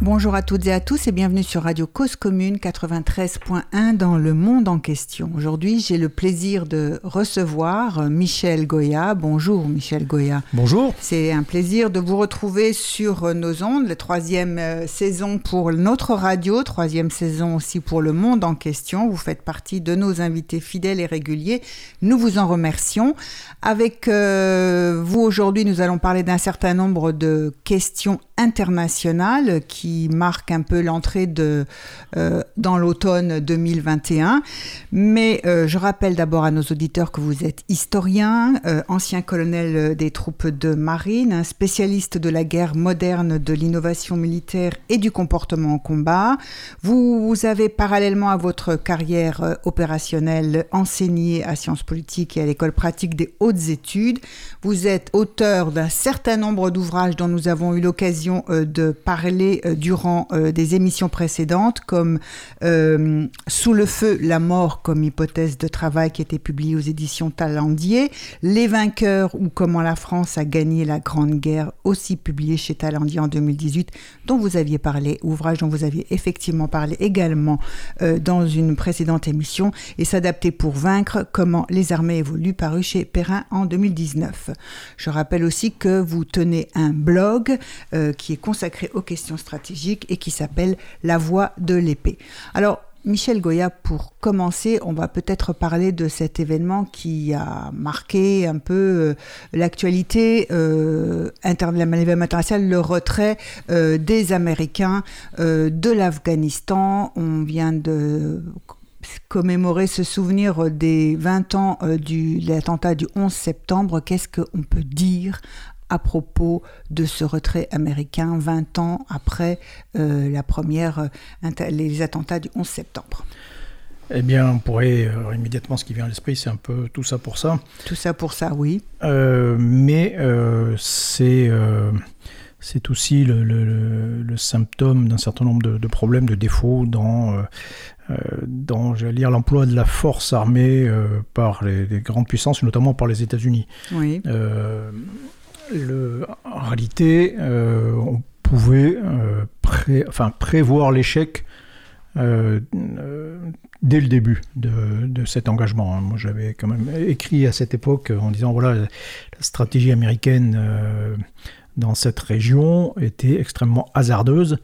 Bonjour à toutes et à tous et bienvenue sur Radio Cause Commune 93.1 dans le monde en question. Aujourd'hui, j'ai le plaisir de recevoir Michel Goya. Bonjour Michel Goya. Bonjour. C'est un plaisir de vous retrouver sur nos ondes, la troisième euh, saison pour notre radio, troisième saison aussi pour le monde en question. Vous faites partie de nos invités fidèles et réguliers. Nous vous en remercions. Avec euh, vous aujourd'hui, nous allons parler d'un certain nombre de questions internationales qui marque un peu l'entrée de euh, dans l'automne 2021. Mais euh, je rappelle d'abord à nos auditeurs que vous êtes historien, euh, ancien colonel des troupes de marine, spécialiste de la guerre moderne, de l'innovation militaire et du comportement en combat. Vous avez parallèlement à votre carrière opérationnelle enseigné à sciences politiques et à l'école pratique des hautes études. Vous êtes auteur d'un certain nombre d'ouvrages dont nous avons eu l'occasion de parler durant euh, des émissions précédentes, comme euh, Sous le feu, la mort comme hypothèse de travail qui était publié aux éditions Talendier, Les vainqueurs ou comment la France a gagné la Grande Guerre, aussi publié chez Talendier en 2018, dont vous aviez parlé, ouvrage dont vous aviez effectivement parlé également euh, dans une précédente émission, et S'adapter pour vaincre, comment les armées évoluent, paru chez Perrin en 2019. Je rappelle aussi que vous tenez un blog qui est consacré aux questions stratégiques et qui s'appelle La Voix de l'épée. Alors, Michel Goya, pour commencer, on va peut-être parler de cet événement qui a marqué un peu euh, l'actualité euh, internationale, le retrait euh, des Américains euh, de l'Afghanistan. On vient de commémorer ce souvenir des 20 ans de l'attentat du 11 septembre. Qu'est-ce qu'on peut dire à propos de ce retrait américain 20 ans après euh, la première, euh, les attentats du 11 septembre eh bien, on pourrait euh, immédiatement, ce qui vient à l'esprit, c'est un peu tout ça pour ça. Tout ça pour ça, oui. mais c'est c'est aussi le, symptôme d'un certain nombre de, problèmes, de défauts dans, dans j'allais dire, l'emploi de la force armée par les, les, grandes puissances, notamment par les États-Unis. Oui en réalité, euh, on pouvait euh, enfin, prévoir l'échec euh, dès le début de, cet engagement. Hein. Moi, j'avais quand même écrit à cette époque en disant voilà, la stratégie américaine dans cette région était extrêmement hasardeuse.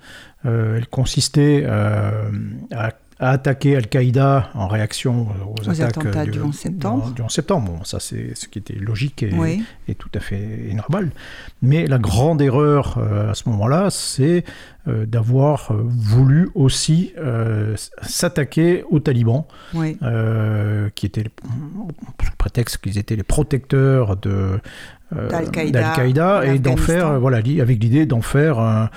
elle consistait à a attaqué Al-Qaïda en réaction aux, attaques du, 11 septembre. Du, 11 septembre. Bon, ça, c'est ce qui était logique et, tout à fait normal. Mais la grande erreur euh, à ce moment-là, c'est euh, d'avoir euh, voulu aussi s'attaquer aux talibans, qui étaient, sous prétexte qu'ils étaient les protecteurs de d'Al-Qaïda et d'en faire, voilà, avec l'idée d'en faire un,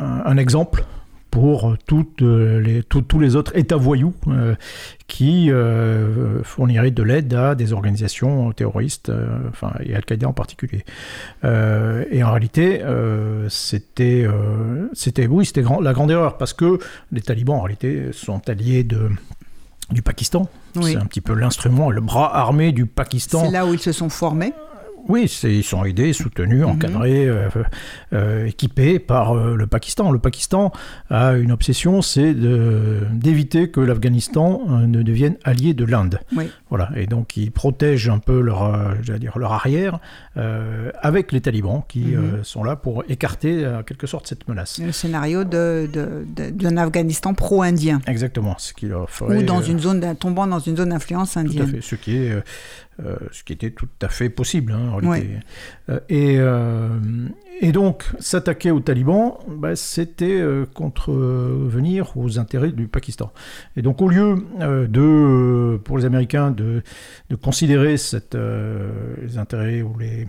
un exemple pour toutes les, tous les autres États voyous euh, qui euh, fourniraient de l'aide à des organisations terroristes, euh, enfin, et Al-Qaïda en particulier. et en réalité, c'était, c'était, oui, c'était grand, la grande erreur, parce que les talibans, en réalité, sont alliés de, du Pakistan. C'est un petit peu l'instrument, le bras armé du Pakistan. C'est là où ils se sont formés oui, ils sont aidés, soutenus, mhm. encadrés, euh, euh, équipés par euh, le Pakistan. Le Pakistan a une obsession, c'est d'éviter que l'Afghanistan ne devienne allié de l'Inde. Voilà, et donc ils protègent un peu leur, dire, leur arrière avec les talibans qui mhm. sont là pour écarter en quelque sorte cette menace. Le scénario d'un Afghanistan pro-indien. Exactement, ce qui leur ferait, Ou dans une zone, tombant dans une zone d'influence indienne. Tout à fait, ce qui est euh, ce qui était tout à fait possible hein, en réalité. Euh, et, euh, et, donc, s'attaquer aux talibans, bah, c'était contrevenir aux intérêts du Pakistan. Et donc, au lieu de, pour les Américains de, de considérer cette, les intérêts ou les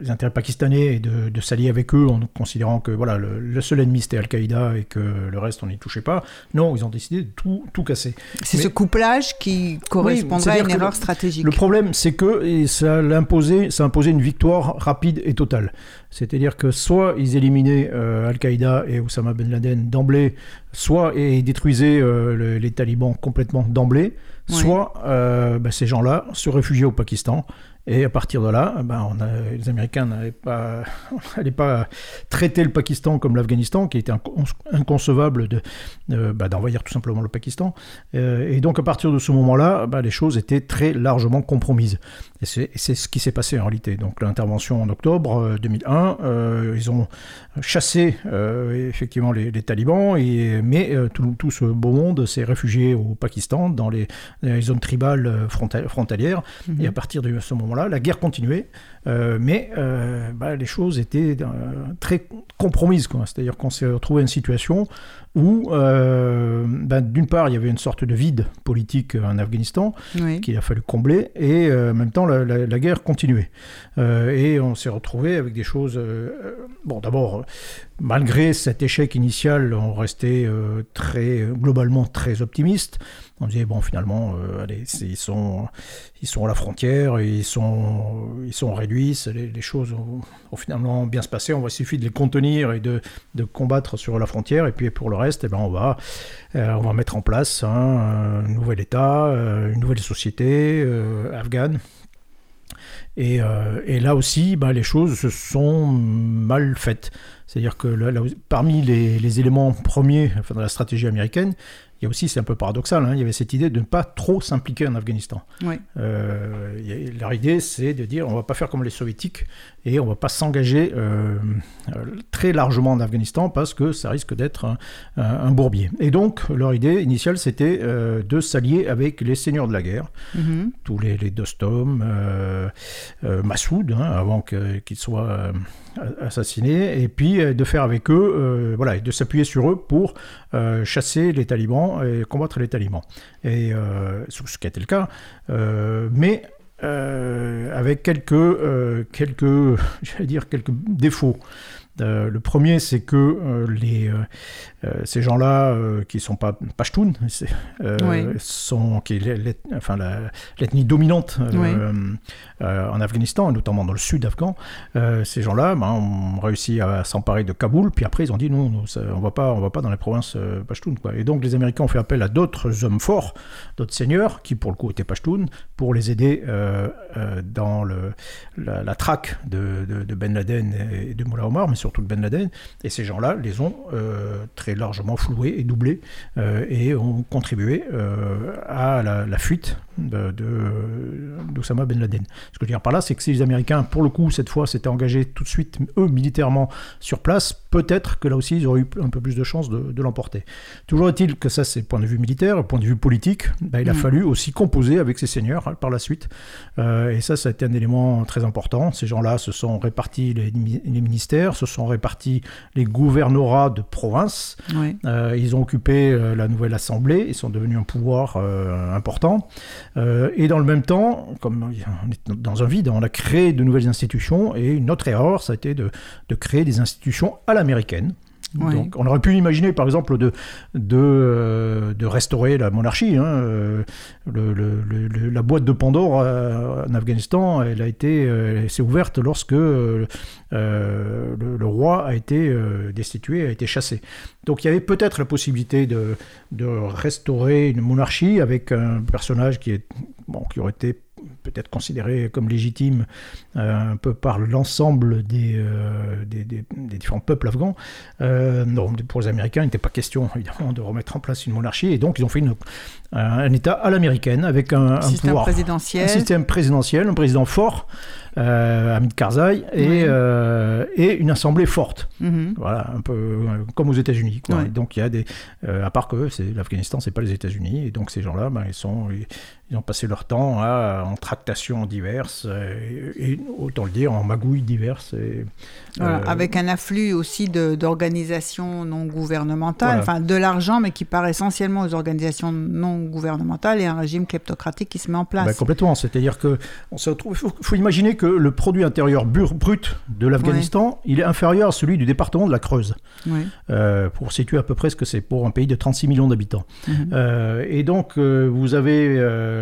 les intérêts pakistanais et de, s'allier avec eux en considérant que voilà, le, seul ennemi c'était Al-Qaïda et que le reste on n'y touchait pas. Non, ils ont décidé de tout, tout casser. C'est ce couplage qui correspondrait à une erreur stratégique. Le problème, c'est que ça, imposé, ça imposé une victoire rapide et totale. C'est-à-dire que soit ils éliminaient Al-Qaïda et Osama Ben Laden d'emblée, soit ils détruisaient les talibans complètement d'emblée, soit euh, bah, ces gens-là se réfugiaient au Pakistan et à partir de là, ben, on a, les Américains n'allaient pas, pas traiter le Pakistan comme l'Afghanistan, qui était inconcevable de, bah, d'envahir tout simplement le Pakistan. Euh, et donc à partir de ce moment-là, ben, les choses étaient très largement compromises. Et c'est, ce qui s'est passé en réalité. Donc l'intervention en octobre 2001, euh, euh, ils ont chassé effectivement les, talibans, et, mais tout, tout, ce beau monde s'est réfugié au Pakistan, dans les, zones tribales frontalières. Mm-hmm. Et à partir de ce moment-là, la guerre continuait, euh, mais euh, bah, les choses étaient euh, très compromises. C'est-à-dire qu'on s'est retrouvé à une situation où, bah, d'une part, il y avait une sorte de vide politique en Afghanistan qu'il a fallu combler, et en même temps, la, guerre continuait. et on s'est retrouvé avec des choses... bon, d'abord, malgré cet échec initial, on restait très, globalement très optimiste. On disait, bon, finalement, allez, ils sont, ils sont à la frontière, ils sont, ils sont réduits, les, choses vont, finalement bien se passer, on va suffit de les contenir et de, de, combattre sur la frontière, et puis pour le reste, eh ben, on, va, euh, on va mettre en place un nouvel État, euh, une nouvelle société euh, afghane. Et, et, là aussi, ben, les choses se sont mal faites. C'est-à-dire que parmi les, les, éléments premiers enfin, de la stratégie américaine, il y a aussi, c'est un peu paradoxal, hein, il y avait cette idée de ne pas trop s'impliquer en Afghanistan. Euh, leur idée, c'est de dire on ne va pas faire comme les soviétiques et on ne va pas s'engager euh, très largement en Afghanistan parce que ça risque d'être un, bourbier. Et donc, leur idée initiale, c'était euh, de s'allier avec les seigneurs de la guerre, mm-hmm. tous les, les Dostom, Massoud, hein, avant qu'il soit assassiné, et puis de faire avec eux, voilà, et de s'appuyer sur eux pour chasser les talibans et combattre les talibans. Et euh, ce qui a été le cas. Euh, mais euh, avec quelques, quelques, j'allais dire quelques défauts. Le premier, c'est que les, ces gens-là, qui ne sont pas Pashtuns, sont qui est enfin, l'ethnie dominante en Afghanistan, notamment dans le sud afghan, ces gens-là ben, ont réussi à s'emparer de Kaboul, puis après ils ont dit non, on ne va pas, dans les provinces Pashtuns. Quoi. Et donc les Américains ont fait appel à d'autres hommes forts, d'autres seigneurs, qui pour le coup étaient Pashtuns, pour les aider dans le, la, traque de, de, Ben Laden et de Mullah Omar, mais surtout de Ben Laden. Et ces gens-là les ont très largement floués et doublés et ont contribué à la, fuite d'Osama Ben Laden. Ce que je veux dire par là, c'est que si les Américains, pour le coup, cette fois, s'étaient engagés tout de suite, eux, militairement, sur place, peut-être que là aussi, ils auraient eu un peu plus de chances de, l'emporter. Toujours est-il que ça, c'est point de vue militaire, point de vue politique, ben, il a mm. fallu aussi composer avec ces seigneurs hein, par la suite. Euh, et ça, ça a été un élément très important. Ces gens-là se sont répartis les, ministères, se sont répartis les gouvernorats de province. Euh, ils ont occupé euh, la nouvelle assemblée, ils sont devenus un pouvoir important. et dans le même temps, comme on est dans un vide, on a créé de nouvelles institutions. Et une autre erreur, ça a été de, de créer des institutions à l'américaine. Donc, on aurait pu imaginer, par exemple, de, de, euh, de restaurer la monarchie. Hein. Euh, le, la boîte de Pandore euh, en Afghanistan, elle a été, s'est ouverte lorsque le, roi a été destitué, a été chassé. Donc, il y avait peut-être la possibilité de, de restaurer une monarchie avec un personnage qui est, bon, qui aurait été peut-être considéré comme légitime euh, un peu par l'ensemble des, euh, des, différents peuples afghans. Euh, non, pour les Américains, il n'était pas question évidemment de remettre en place une monarchie, et donc ils ont fait une, un, État à l'américaine avec un, système pouvoir, présidentiel. un système présidentiel, un président fort, Hamid Karzai, et, et une assemblée forte. Mm-hmm. Voilà, un peu comme aux États-Unis. Donc il y a des, à part que l'Afghanistan, c'est pas les États-Unis, et donc ces gens-là, ben, ils sont ils ont passé leur temps à en tractations diverses, et, autant le dire, en magouilles diverses. Et, avec un afflux aussi d'organisations non gouvernementales, enfin de l'argent, mais qui part essentiellement aux organisations non gouvernementales et un régime kleptocratique qui se met en place. Ben, complètement, c'est-à-dire que on se retrouve, faut, faut, imaginer que le produit intérieur brut de l'Afghanistan, il est inférieur à celui du département de la Creuse. Euh, pour situer à peu près ce que c'est pour un pays de 36 millions d'habitants. Mhm. Euh, et donc, euh, vous avez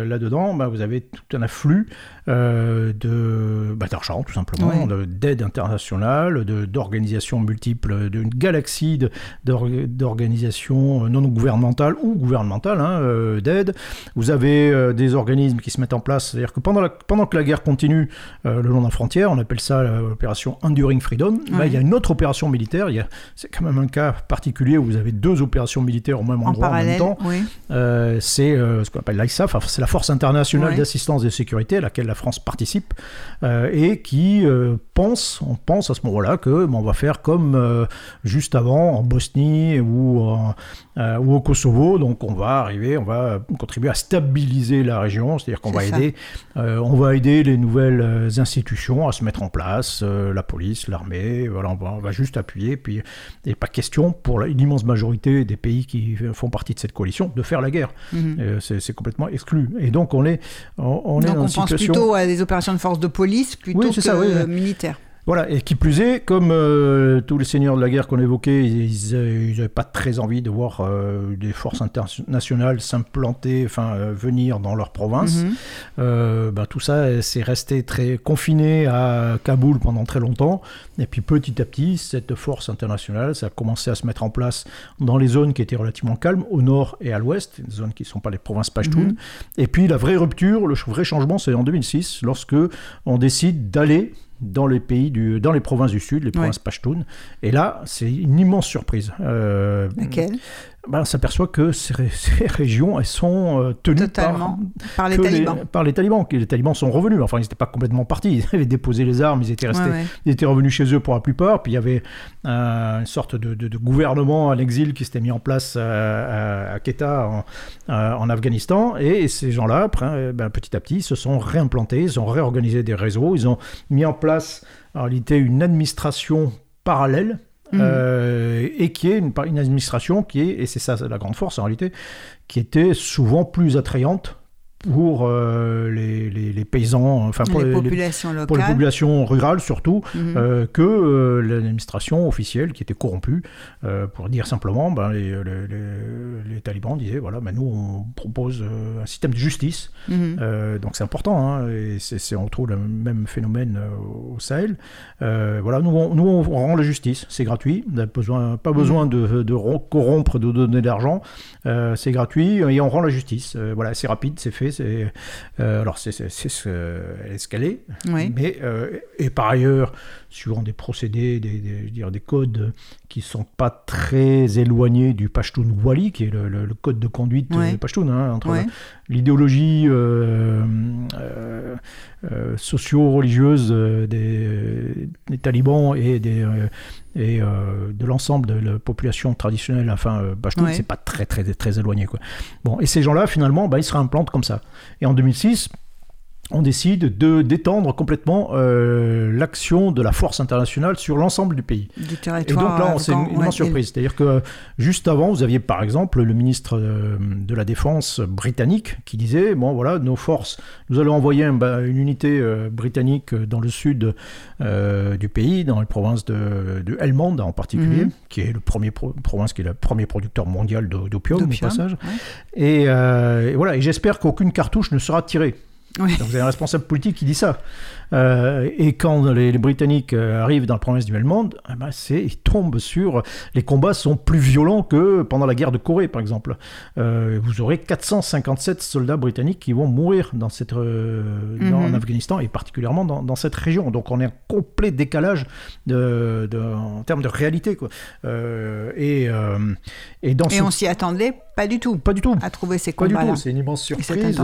là-dedans, bah, vous avez tout un afflux de bah, d'argent, tout simplement, d'aide internationale, d'organisations multiples, d'une galaxie d'organisations non gouvernementales ou gouvernementales hein, d'aide. Vous avez des organismes qui se mettent en place, c'est-à-dire que pendant, la, pendant que la guerre continue le long de la frontière, on appelle ça l'opération Enduring Freedom, il y a une autre opération militaire, c'est quand même un cas particulier où vous avez deux opérations militaires au même endroit en, même temps. Euh, c'est euh, ce qu'on appelle l'ISAF, c'est la Force internationale d'assistance et de sécurité à laquelle la France participe euh, et qui pense, on pense à ce moment-là que on va faire comme juste avant en Bosnie ou, ou au Kosovo, donc on va arriver, on va contribuer à stabiliser la région, c'est-à-dire qu'on va aider, on va aider les nouvelles institutions à se mettre en place, la police, l'armée, voilà, on va, on va juste appuyer, puis il n'est pas question pour l'immense majorité des pays qui font partie de cette coalition de faire la guerre. Mhm. Euh, c'est complètement exclu. Et donc on est, on, est donc dans on pense plutôt à des opérations de force de police plutôt que ça, oui, militaires. Voilà, et qui plus est, comme euh, tous les seigneurs de la guerre qu'on évoquait, ils n'avaient pas très envie de voir euh, des forces internationales s'implanter, enfin euh, venir dans leur province. Bah, tout ça, c'est resté très confiné à Kaboul pendant très longtemps. Et puis petit à petit, cette force internationale, ça a commencé à se mettre en place dans les zones qui étaient relativement calmes, au nord et à l'ouest, des zones qui ne sont pas les provinces Pashtun. Mhm. Et puis la vraie rupture, le vrai changement, c'est en 2006, lorsque on décide d'aller dans les pays du, dans les provinces du sud, les provinces Pashtun. Et là, c'est une immense surprise. Euh, Laquelle? Ben, on s'aperçoit que ces, régions, elles sont euh, tenues par, par, les talibans. par les talibans. Les talibans sont revenus. Enfin, ils n'étaient pas complètement partis. Ils avaient déposé les armes, ils étaient, restés, Ils étaient revenus chez eux pour la plupart. Puis il y avait une sorte de, gouvernement à l'exil qui s'était mis en place à, à Quetta, en, Afghanistan. Et, ces gens-là, ben, petit à petit, se sont réimplantés, ils ont réorganisé des réseaux, ils ont mis en place en réalité une administration parallèle Mmh. Euh, et qui est une, administration qui est, et c'est ça la grande force en réalité, qui était souvent plus attrayante pour euh, les, les, paysans, enfin pour les, populations locales. pour les populations rurales surtout, mhm. euh, que euh, l'administration officielle qui était corrompue, pour dire simplement, ben, les, les, talibans disaient voilà, ben, nous on propose un système de justice, mhm. donc c'est important, hein, et c'est, on trouve le même phénomène au Sahel. voilà, nous on, nous on rend la justice, c'est gratuit, on n'a besoin, pas besoin mhm. de, de, corrompre, de donner de l'argent, c'est gratuit et on rend la justice. voilà, c'est rapide, c'est fait c'est euh, alors c'est escalé, mais euh, et par ailleurs, suivant des procédés, des, des, dire, des codes qui sont pas très éloignés du Pashtun Wali, qui est le, code de conduite du Pashtun, hein, entre l'idéologie euh, socio-religieuse des, des, talibans et des et euh, de l'ensemble de la population traditionnelle, enfin, euh, Pashtun, c'est pas très, très, très éloigné. Quoi. Bon, et ces gens-là, finalement, bah, ils se réimplantent comme ça. Et en 2006, on décide de d'étendre complètement euh, l'action de la force internationale sur l'ensemble du pays. Du territoire. Et donc là, c'est une immense surprise. C'est-à-dire que juste avant, vous aviez par exemple le ministre euh, de la Défense britannique qui disait bon voilà, nos forces, nous allons envoyer une unité euh, britannique dans le sud du pays, dans les provinces de, de Helmand en particulier, mhm. qui est le premier province qui est le premier producteur mondial d'opium au passage. Et, et voilà. Et j'espère qu'aucune cartouche ne sera tirée. Donc vous avez un responsable politique qui dit ça. Euh, et quand les, Britanniques euh, arrivent dans la province du Helmand, eh ben ils tombent sur... Les combats sont plus violents que pendant la guerre de Corée, par exemple. Euh, vous aurez 457 soldats britanniques qui vont mourir dans cette, mhm. en Afghanistan, et particulièrement dans, cette région. Donc on est en complet décalage de, en termes de réalité. Quoi. et, et, dans et on s'y attendait pas du tout. Pas du tout. À trouver ces Pas du tout, c'est une immense surprise.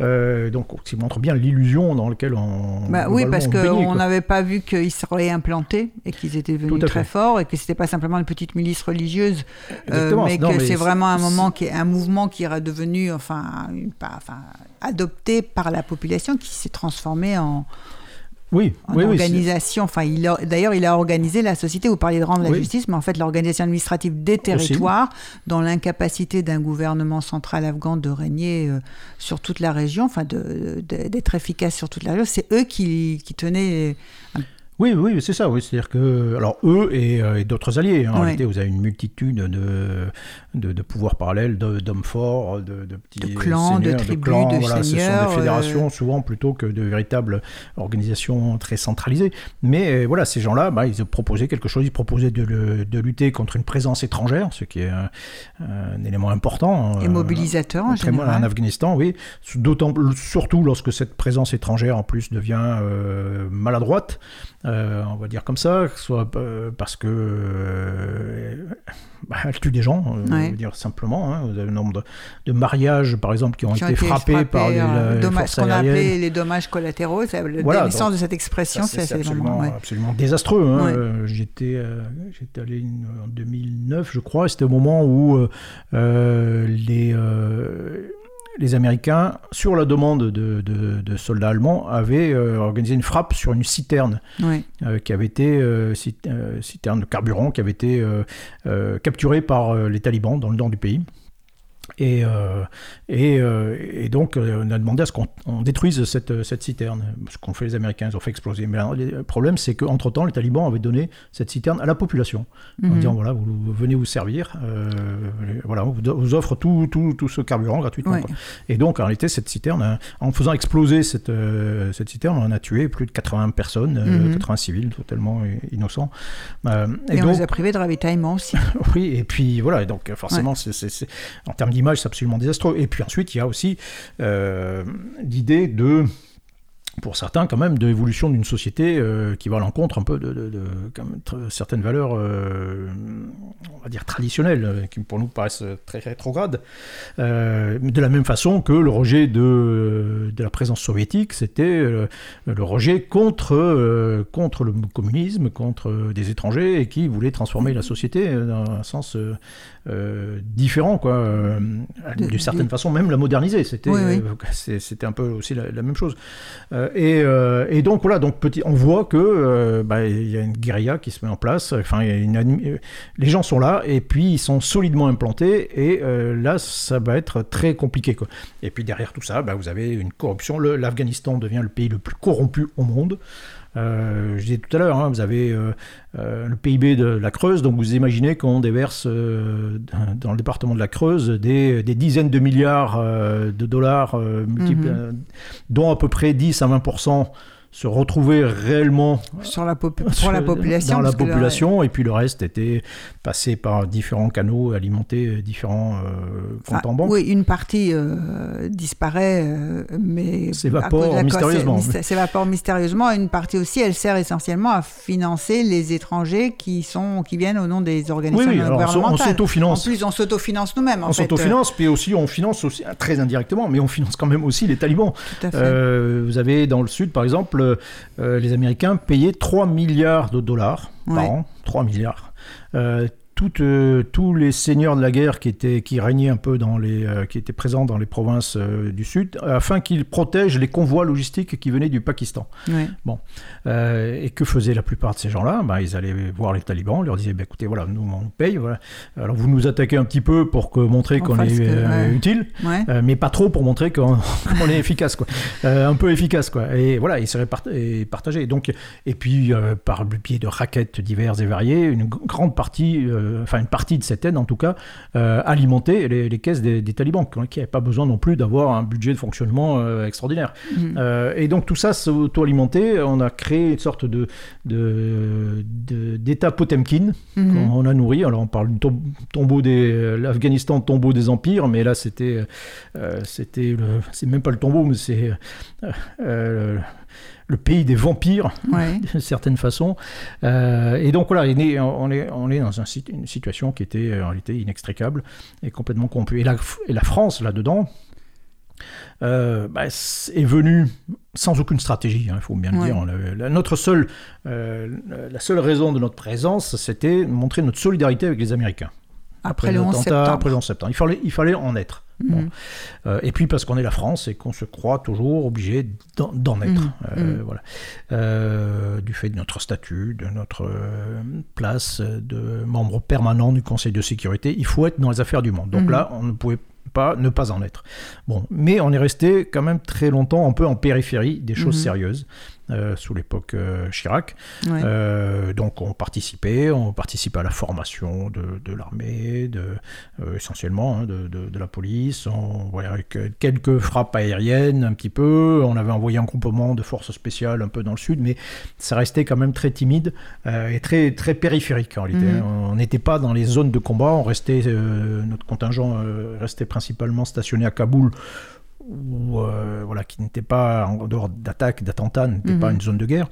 donc, qui montre bien l'illusion dans laquelle on. Bah oui, parce qu'on n'avait pas vu qu'ils seraient implantés et qu'ils étaient devenus très forts et que c'était pas simplement une petite milice religieuse, euh, mais Non, que c'est c'est- vraiment un moment qui est un mouvement qui est devenu enfin, une- pas- enfin adopté par la population qui s'est transformé en, Oui, en oui, organisation. enfin, il a- d'ailleurs, il a organisé la société. Vous parliez de rendre la justice, mais en fait, l'organisation administrative des territoires, dans l'incapacité d'un gouvernement central afghan de régner euh, sur toute la région, enfin, de- de- d'être efficace sur toute la région, c'est eux qui, qui tenaient. Oui, oui, c'est ça. Oui, c'est-à-dire que alors eux et, euh, et d'autres alliés. hein, En Ouais. réalité, vous avez une multitude de de, de pouvoirs parallèles, d'hommes forts, de, de petits De clans, de tribus, clans, de voilà, Ce sont des fédérations euh, souvent plutôt que de véritables organisations très centralisées. Mais euh, voilà, ces gens-là, bah, ils proposaient quelque chose. Ils proposaient de, lutter contre une présence étrangère, ce qui est un, un élément important. et euh, mobilisateurs en général. en Afghanistan, oui. D'autant surtout lorsque cette présence étrangère en plus devient euh, maladroite, euh, on va dire comme ça, soit euh, parce que euh, bah, elle tue des gens, euh, Ouais. on va dire simplement. hein. Vous avez le nombre de, de mariages, par exemple, qui ont, qui été, frappés, par les, ce qu'on a appelé les dommages collatéraux. Le Voilà, donc, de cette expression, c'est absolument, vraiment. ouais. absolument désastreux. hein. Ouais. J'étais, j'étais allé en 2009, je crois, c'était au moment où les, les Américains, sur la demande de, de- de soldats allemands, avaient euh, organisé une frappe sur une citerne euh, qui avait été euh, cit- citerne de carburant qui avait été capturée par les talibans dans le nord du pays. Et, euh, et, euh, et donc, euh, on a demandé à ce qu'on on détruise cette, cette citerne. Ce qu'ont fait les Américains, ils ont fait exploser. Mais alors, le problème, c'est qu'entre-temps, les talibans avaient donné cette citerne à la population. En Mhm. disant, voilà, vous, vous venez vous servir, euh, voilà, on vous, offre tout, tout, tout ce carburant gratuitement. Ouais. quoi. Et donc, en réalité, cette citerne, en faisant exploser cette, euh, cette citerne, on a tué plus de 80 personnes, euh, Mhm. 80 civils totalement innocents. Euh, Et, on donc, les a privés de ravitaillement aussi. oui, et puis voilà, et donc forcément, c'est- c'est- en termes d'image, c'est absolument désastreux. Et puis ensuite, il y a aussi euh, l'idée de pour certains quand même de d'une société euh, qui va à l'encontre un peu de, certaines valeurs euh, on va dire traditionnelles qui pour nous paraissent très rétrogrades de la même façon que le rejet de, de la présence soviétique c'était le rejet contre contre le communisme contre des étrangers et qui voulaient transformer la société dans un sens euh, différent quoi euh, De- d'une certaine façon même la moderniser c'était Oui, oui. euh, c'était un peu aussi la, la même chose euh, et, et donc voilà, donc petit, on voit que bah, il y a une guérilla qui se met en place. Enfin, une les gens sont là et puis ils sont solidement implantés et là, ça va être très compliqué. Quoi. Et puis derrière tout ça, bah, vous avez une corruption. L'Afghanistan devient le pays le plus corrompu au monde. Euh, je disais tout à l'heure, hein, vous avez euh, euh, le PIB de la Creuse, donc vous imaginez qu'on déverse dans le département de la Creuse des, des dizaines de milliards de dollars, multiples, Mhm. dont à peu près 10 à 20% se retrouvaient réellement sur la sur- population. dans la là, population, et puis le reste était passé par différents canaux, alimentés différents euh, comptes enfin, en banque. Oui, une partie euh, disparaît, euh, mais S'évapore mystérieusement. S'évapore mystérieusement. Une partie aussi, elle sert essentiellement à financer les étrangers qui sont, qui viennent au nom des Oui, organisations oui, alors on s- on gouvernementales. En s'autofinance. plus, on s'autofinance nous-mêmes. On s'autofinance, puis aussi on finance aussi, très indirectement, mais on finance quand même aussi les talibans. euh, tout à fait. Euh, vous avez dans le sud, par exemple, euh, les Américains payaient 3 milliards de dollars Ouais. par an. 3 milliards. Toutes, euh, tous les seigneurs de la guerre qui, étaient, qui régnaient un peu dans les, euh, qui étaient présents dans les provinces euh, du sud, afin qu'ils protègent les convois logistiques qui venaient du Pakistan. Ouais. Euh, et que faisaient la plupart de ces gens-là? Ben, Ils allaient voir les talibans, ils leur disaient bah, écoutez, voilà, nous on paye, voilà. alors vous nous attaquez un petit peu pour que, montrer On qu'on est que- ouais. utile, Ouais. mais pas trop pour montrer qu'on est efficace, quoi. Un peu efficace, quoi. Et voilà, ils seraient part- et partagés. Donc, et puis, par le biais de raquettes diverses et variées, une grande partie, enfin une partie de cette aide, en tout cas, euh, alimentait les, les caisses des, des talibans, qui n'avaient pas besoin non plus d'avoir un budget de fonctionnement euh, extraordinaire. Mhm. Euh, et donc tout ça s'auto-alimentait. On a créé une sorte de d'État Potemkin Mhm. qu'on a nourri. Alors on parle du tom- tombeau des l'Afghanistan, tombeau des empires, mais là c'était c'était le- c'est même pas le tombeau, mais c'est euh, le pays des vampires, Ouais. d'une certaine façon. Euh, et donc voilà, on est, on dans un une situation qui était euh, en réalité inextricable et complètement corrompue. Et la, et la France, là-dedans, euh, bah, est venue sans aucune stratégie, il faut bien le dire. La, notre seule, euh, la seule raison de notre présence, c'était montrer notre solidarité avec les Américains. Après, le 11 l'attentat, septembre. Après le 11 septembre. Il fallait, il fallait en être. Bon. Mhm. Euh, et puis parce qu'on est la France et qu'on se croit toujours obligé d'en, d'en être. Mhm. Euh. Voilà. Euh, du fait de notre statut, de notre place de membre permanent du Conseil de sécurité, il faut être dans les affaires du monde. Donc là, on ne pouvait pas ne pas en être. Bon, mais on est resté quand même très longtemps un peu en périphérie des choses Mhm. sérieuses euh, sous l'époque euh, Chirac. Ouais. Euh, donc on participait, on participait à la formation de, de l'armée, de, essentiellement hein, de, de- de la police. On quelques frappes aériennes un petit peu. On avait envoyé un groupement de forces spéciales un peu dans le sud, mais ça restait quand même très timide et très, très périphérique en réalité. Mhm. hein. On n'était pas dans les zones de combat. On restait, notre contingent restait principalement stationné à Kaboul euh, voilà, qui n'était pas en dehors d'attaques, d'attentats, n'était Mhm. pas une zone de guerre.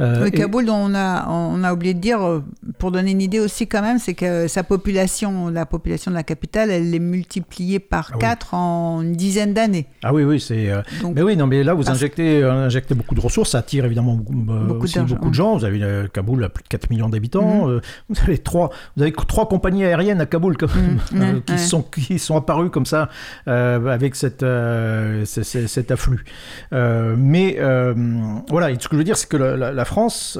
Euh, Oui, et- Kaboul, dont on a, on a oublié de dire, euh, pour donner une idée aussi quand même, c'est que sa population, la population de la capitale, elle est multipliée par Ah oui. 4 en une dizaine d'années. Ah oui, oui, c'est. Mais oui, non, mais là, vous injectez, injectez beaucoup de ressources, ça attire évidemment beaucoup, aussi beaucoup de gens. Vous avez euh, Kaboul à plus de 4 millions d'habitants. euh, vous, avez trois, vous avez trois compagnies aériennes à Kaboul quand même, Mhm, euh, ouais, qui, ouais. sont, qui sont apparues comme ça avec cette, euh, ce- ce- cet afflux. Euh, mais euh, voilà, et ce que je veux dire, c'est que la, la- France,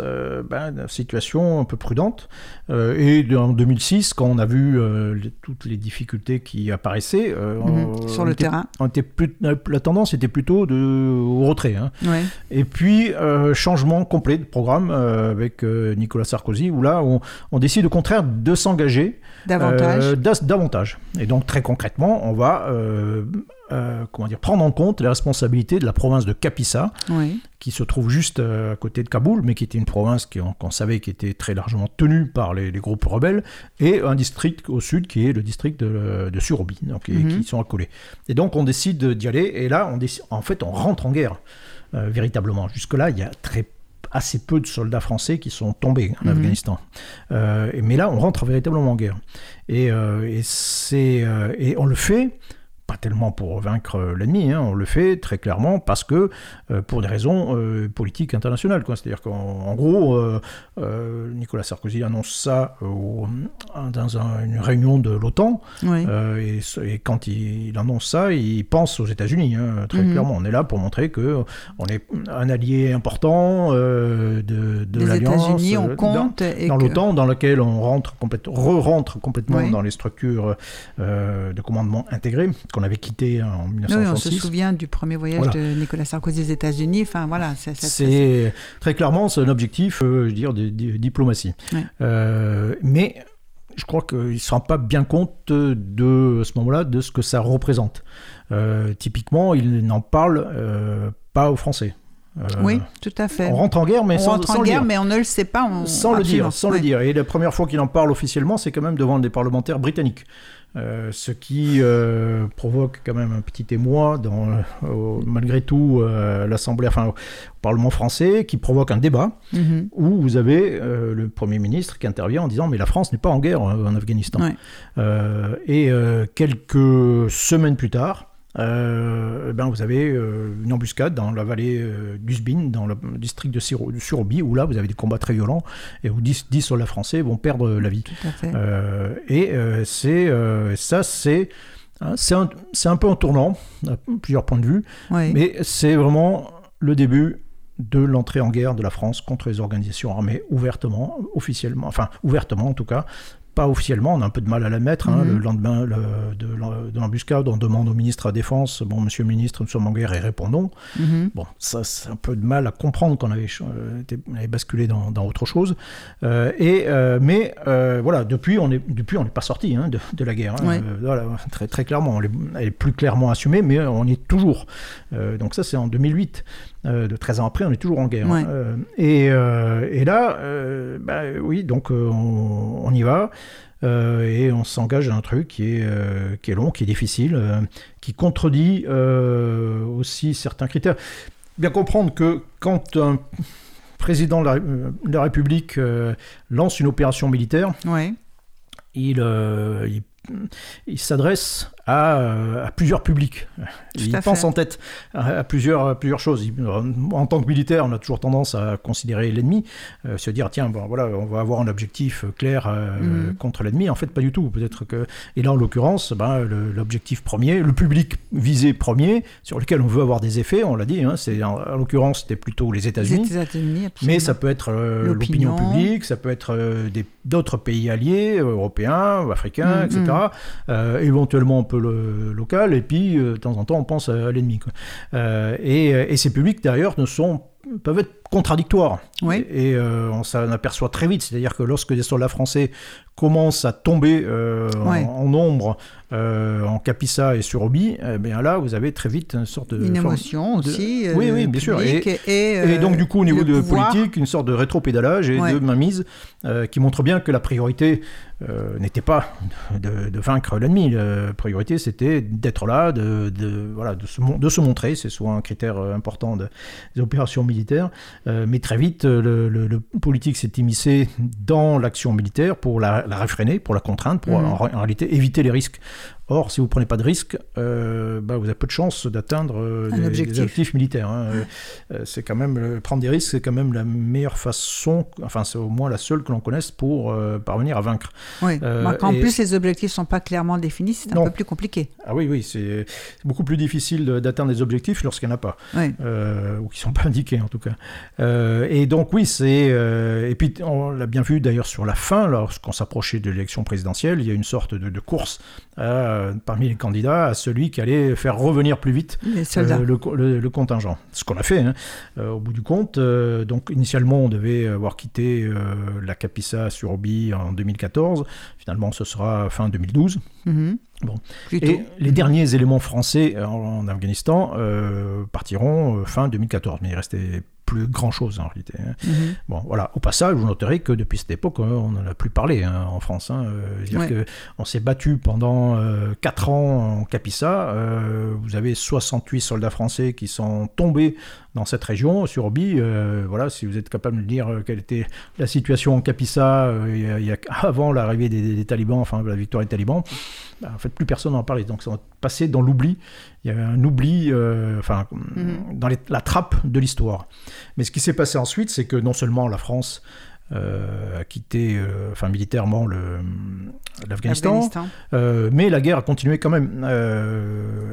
ben, situation un peu prudente. Euh, et en 2006, quand on a vu euh, les- toutes les difficultés qui apparaissaient euh, Mhm, on- sur le était- terrain. on était plus- la tendance était plutôt de, au retrait. hein. Ouais. Et puis, changement complet de programme avec Nicolas Sarkozy, où là, on, on décide au contraire de s'engager Davantage. Et donc, très concrètement, on va euh, comment dire, prendre en compte les responsabilités de la province de oui. Qui se trouve juste euh, à côté de Kaboul, mais qui était une province qui- qu'on savait qui était très largement tenue par les, les groupes rebelles, et un district au sud qui est le district de, de Surobi, donc, et Mhm. qui sont accolés. Et donc on décide d'y aller, et là, on décide, en fait, on rentre en guerre, euh, véritablement. Jusque-là, il y a très assez peu de soldats français qui sont tombés en Mhm. Afghanistan. Euh, mais là, on rentre véritablement en guerre. Et, euh, et, euh, et on le fait pas tellement pour vaincre euh, l'ennemi, hein, on le fait très clairement parce que euh, pour des raisons euh, politiques internationales. C'est-à-dire qu'en en gros, euh, Nicolas Sarkozy annonce ça au- dans un- une réunion de l'OTAN, Oui. et, quand il, il annonce ça, il pense aux États-Unis, hein, très Mhm. clairement. On est là pour montrer que on est un allié important de, de Les l'Alliance. Dans- et dans que- l'OTAN, dans laquelle on rentre complètement, re-rentre complètement Oui. dans les structures de commandement intégré qu'on avait quitté en Oui, on se 1966. souvient du premier voyage Voilà. de Nicolas Sarkozy aux États-Unis. Enfin, voilà. c'est- très clairement c'est un objectif, euh, je veux dire, de, de diplomatie. Ouais. Euh, mais je crois qu'il ne se rend pas bien compte de à ce moment-là de ce que ça représente. Euh, typiquement, il n'en parle euh, pas aux Français. Euh, Oui, tout à fait. On rentre en guerre, mais on sans, rentre sans en le guerre, dire. mais on ne le sait pas. on- Sans le dire, sans Ouais. le dire. Et la première fois qu'il en parle officiellement, c'est quand même devant des parlementaires britanniques. Euh, ce qui euh, provoque quand même un petit émoi dans, euh, au- malgré tout, l'Assemblée, enfin, au Parlement français, qui provoque un débat Mhm. où vous avez le Premier ministre qui intervient en disant mais la France n'est pas en guerre en Afghanistan. Ouais. Et quelques semaines plus tard, euh, ben vous avez euh, une embuscade dans la vallée euh, d'Uzbin, dans le district de Surobi, où là vous avez des combats très violents et où 10, 10 soldats français vont perdre la vie. Tout à fait. Euh, et c'est ça, c'est hein, c'est un, un peu un tournant à plusieurs points de vue, Oui. mais c'est vraiment le début de l'entrée en guerre de la France contre les organisations armées ouvertement, officiellement, enfin ouvertement en tout cas. Pas officiellement, on a un peu de mal à l'admettre. hein. Mhm. Le lendemain le- de l'em- de l'embuscade, on demande au ministre à la Défense Bon, monsieur le ministre, nous sommes en guerre et répondons. Mhm. Bon, ça, c'est un peu de mal à comprendre qu'on avait, euh, avait basculé dans, dans autre chose. Euh, et, euh, mais euh, voilà, depuis, on est, depuis, on n'est pas sorti hein, de, de la guerre. hein. Ouais. Voilà, très, très clairement. On l'est- elle est plus clairement assumée, mais on y est toujours. Donc ça, c'est en 2008. Euh, de 13 ans après, on est toujours en guerre. Ouais. Euh, et, euh, et là, bah, oui, donc on, on y va. et on s'engage dans un truc qui est, qui est long, qui est difficile, qui contredit aussi certains critères. bien comprendre que quand un président de la, de la République lance une opération militaire, il, il s'adresse à, euh, à plusieurs publics. il pense fait. en tête à, à plusieurs, à plusieurs choses. Il- en tant que militaire, on a toujours tendance à considérer l'ennemi, euh, se dire tiens, bon, voilà, on va avoir un objectif clair euh, Mhm. contre l'ennemi. En fait, pas du tout. Peut-être que. Et là, en l'occurrence, ben, l'objectif premier, le public visé premier, sur lequel on veut avoir des effets, on l'a dit, hein, c'est en, en l'occurrence, c'était plutôt les États-Unis. Mais ça peut être euh, l'opinion publique, ça peut être euh, d'autres pays alliés, euh, européens, africains, Mm, etc. Euh, éventuellement un peu le, local, et puis euh, de temps en temps on pense à l'ennemi. quoi. Euh, et, et ces publics d'ailleurs ne sont peuvent être contradictoires. Oui. Et, euh, on s'en aperçoit très vite. C'est-à-dire que lorsque des soldats français commencent à tomber euh, en- Ouais. en, nombre euh, en Capissa et sur Obi, eh bien là, vous avez très vite une sorte de... Une émotion de- aussi. Oui, euh, oui, bien sûr. Et, et, et donc, du coup, au niveau de pouvoir, politique, une sorte de rétro-pédalage et Ouais. de mainmise euh, qui montre bien que la priorité euh, n'était pas de, de vaincre l'ennemi. La priorité, c'était d'être là, de, de- voilà, de, se, mon- de se montrer. C'est souvent un critère euh, important de- des opérations militaires. Euh, mais très vite, le, le- le politique s'est immiscé dans l'action militaire pour la, la réfréner, pour la contraindre, pour en, en réalité éviter les risques. Or, si vous prenez pas de risques, euh, bah, vous avez peu de chances d'atteindre euh, des, des objectif. objectifs militaires. hein. Euh, euh, c'est quand même euh, prendre des risques, c'est quand même la meilleure façon, enfin c'est au moins la seule que l'on connaisse pour parvenir à vaincre. Oui. En et- plus les objectifs sont pas clairement définis, c'est un Non. peu plus compliqué. Ah oui, oui, c'est beaucoup plus difficile d'atteindre des objectifs lorsqu'il n'y en a pas, Oui. ou qui sont pas indiqués en tout cas. Et donc oui, c'est et puis on l'a bien vu d'ailleurs sur la fin, lorsqu'on s'approchait de l'élection présidentielle, il y a une sorte de, de course euh, parmi les candidats à celui qui allait faire revenir plus vite euh, le, co- le- le contingent. Ce qu'on a fait, hein. Euh, au bout du compte. euh, donc, initialement, on devait avoir quitté la Capissa sur Obi en 2014. Finalement, ce sera fin 2012. Mhm. Bon. Plutôt. Et les derniers éléments français en, en Afghanistan partiront fin 2014. Mais il restait plus grand chose en réalité. hein. Mhm. Bon, voilà. Au passage, vous noterez que depuis cette époque, euh, on n'en a plus parlé hein, en France. hein. Euh, C'est-à-dire Ouais. que on s'est battu pendant 4 ans en Capissa. Euh, vous avez 68 soldats français qui sont tombés dans cette région, sur Obi. Euh, voilà, si vous êtes capable de me dire euh, quelle était la situation en Capissa euh, il y a- avant l'arrivée des, des talibans, enfin la victoire des talibans, bah, en fait, plus personne n'en parlait. Donc, ça a passé dans l'oubli. Il y avait un oubli, enfin, Mhm. dans les- la trappe de l'histoire. Mais ce qui s'est passé ensuite, c'est que non seulement la France euh, a quitté, euh, enfin, militairement, l'Afghanistan, Afghanistan. euh, mais la guerre a continué quand même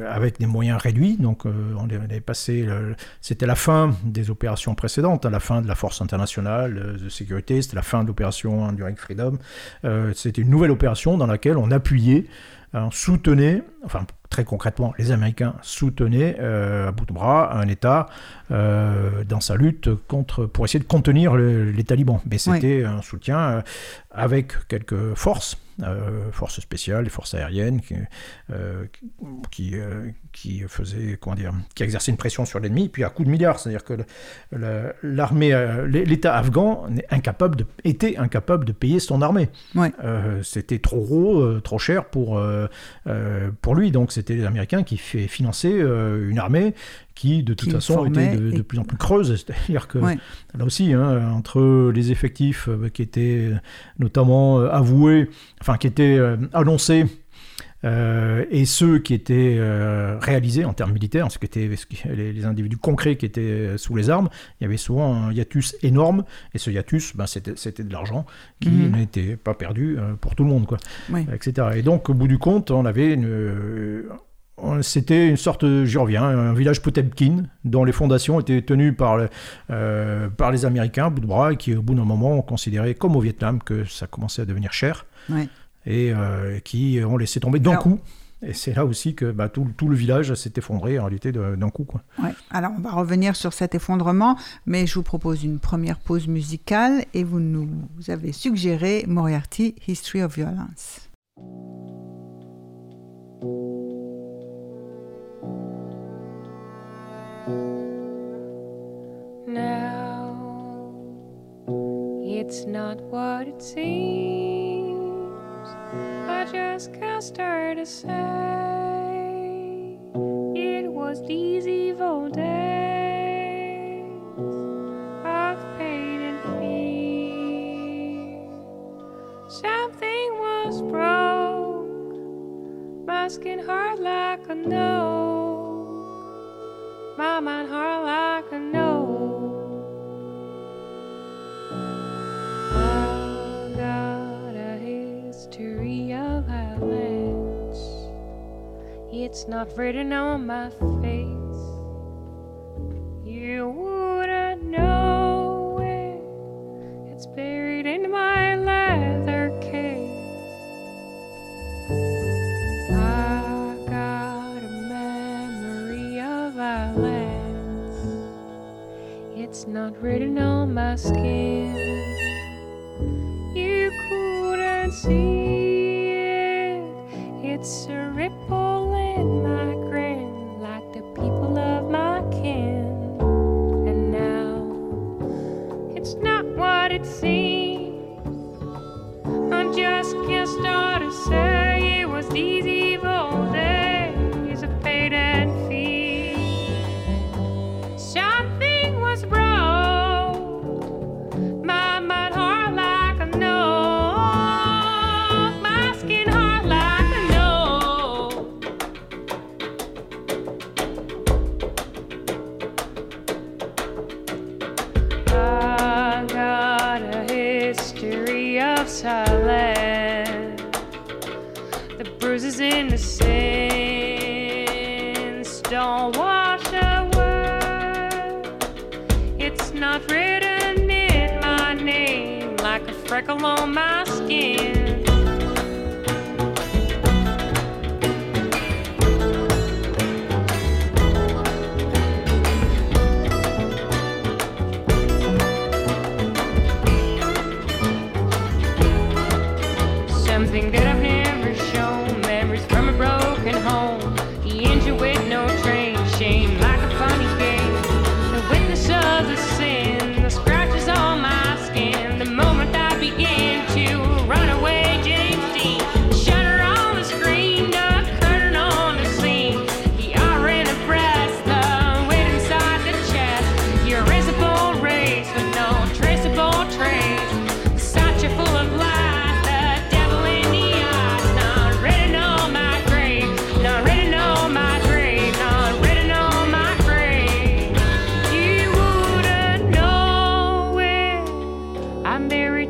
avec des moyens réduits. Donc, on est- passé. C'était la fin des opérations précédentes, à la fin de la force internationale de sécurité. C'était la fin de l'opération Enduring Freedom. C'était une nouvelle opération dans laquelle on appuyait, on soutenait, enfin très concrètement, les Américains soutenaient euh, à bout de bras un État euh, dans sa lutte contre, pour essayer de contenir le- les talibans. Mais c'était un soutien euh, avec quelques forces, euh, forces spéciales, les forces aériennes, qui, qui, qui faisaient, comment dire, qui exerçaient une pression sur l'ennemi, puis à coup de milliards. C'est-à-dire que l'armée, l'État afghan n'est incapable de, était incapable de payer son armée. Ouais. C'était trop gros, trop cher pour, euh, pour lui. Donc c'était les Américains qui fait financer euh, une armée qui, de toute Qui façon, était de, de et- plus en plus creuse. C'est-à-dire que Ouais. là aussi, hein, entre les effectifs euh, qui étaient euh, notamment avoués, enfin qui étaient annoncés, euh, et ceux qui étaient euh, réalisés en termes militaires, ce qui étaient ce qui- les, les individus concrets qui étaient euh, sous les armes, il y avait souvent un hiatus énorme, et ce hiatus, ben, c'était de l'argent qui Mhm. n'était pas perdu euh, pour tout le monde, quoi, Oui. etc. Et donc, au bout du compte, on avait une, c'était une sorte, j'y reviens, un village Potemkin dont les fondations étaient tenues par, le- euh, par les Américains, bout de bras, et qui au bout d'un moment ont considéré, comme au Vietnam, que ça commençait à devenir cher, Ouais. Et euh, qui ont laissé tomber d'un coup. Et c'est là aussi que bah, tout, tout le village s'est effondré en réalité d'un coup. Quoi. Ouais. Alors, on va revenir sur cet effondrement, mais je vous propose une première pause musicale et vous nous vous avez suggéré Moriarty, History of Violence. Now it's not what it seems. I just can't start to say it was these evil days of pain and fear. Something was broke, my skin hard like a no, my mind hard like It's not written on my face. You wouldn't know it. It's buried in my leather case. I got a memory of violence. It's not written on my skin.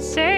say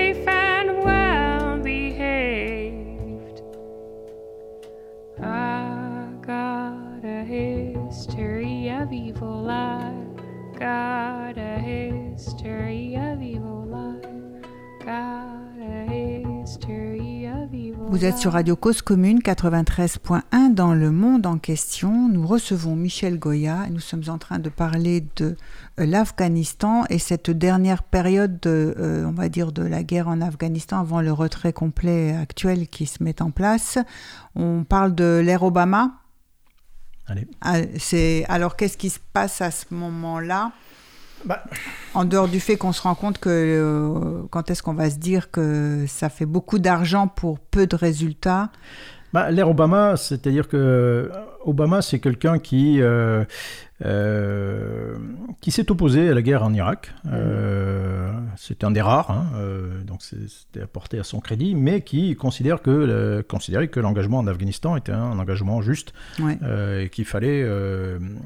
Vous êtes sur Radio Cause Commune 93.1 dans le monde en question. Nous recevons Michel Goya nous sommes en train de parler de euh, l'Afghanistan et cette dernière période, de, euh, on va dire, de la guerre en Afghanistan avant le retrait complet actuel qui se met en place. On parle de l'ère Obama. Allez. Ah, c'est- Alors qu'est-ce qui se passe à ce moment-là? Bah, En dehors du fait qu'on se rend compte que euh, quand est-ce qu'on va se dire que ça fait beaucoup d'argent pour peu de résultats? Bah, L'ère Obama, c'est-à-dire que euh, Obama, c'est quelqu'un qui, euh, euh, qui s'est opposé à la guerre en Irak. Euh, c'est un des rares, hein, euh, donc c'était apporté à son crédit, mais qui considère que, le- considérait que l'engagement en Afghanistan était un engagement juste Ouais. euh, et qu'il fallait,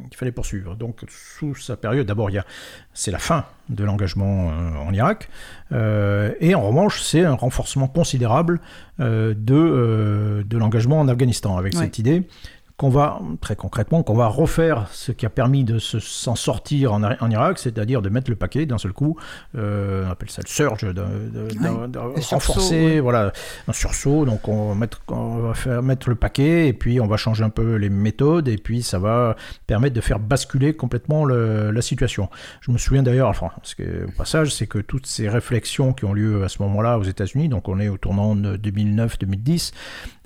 qu'il fallait poursuivre. Donc sous sa période, d'abord, il y a- c'est la fin de l'engagement en Irak, et en revanche, c'est un renforcement considérable de, de l'engagement en Afghanistan, avec Ouais. cette idée qu'on va, très concrètement, qu'on va refaire ce qui a permis de se- s'en sortir en, en Irak, c'est-à-dire de mettre le paquet d'un seul coup, euh, on appelle ça le surge, de, de- de- de le sursaut, renforcer, ouais. voilà, un sursaut, donc on va, mettre, on va faire mettre le paquet, et puis on va changer un peu les méthodes, et puis ça va permettre de faire basculer complètement le- la situation. Je me souviens d'ailleurs, enfin, que, au passage, c'est que toutes ces réflexions qui ont lieu à ce moment-là aux États-Unis, donc on est au tournant de 2009-2010,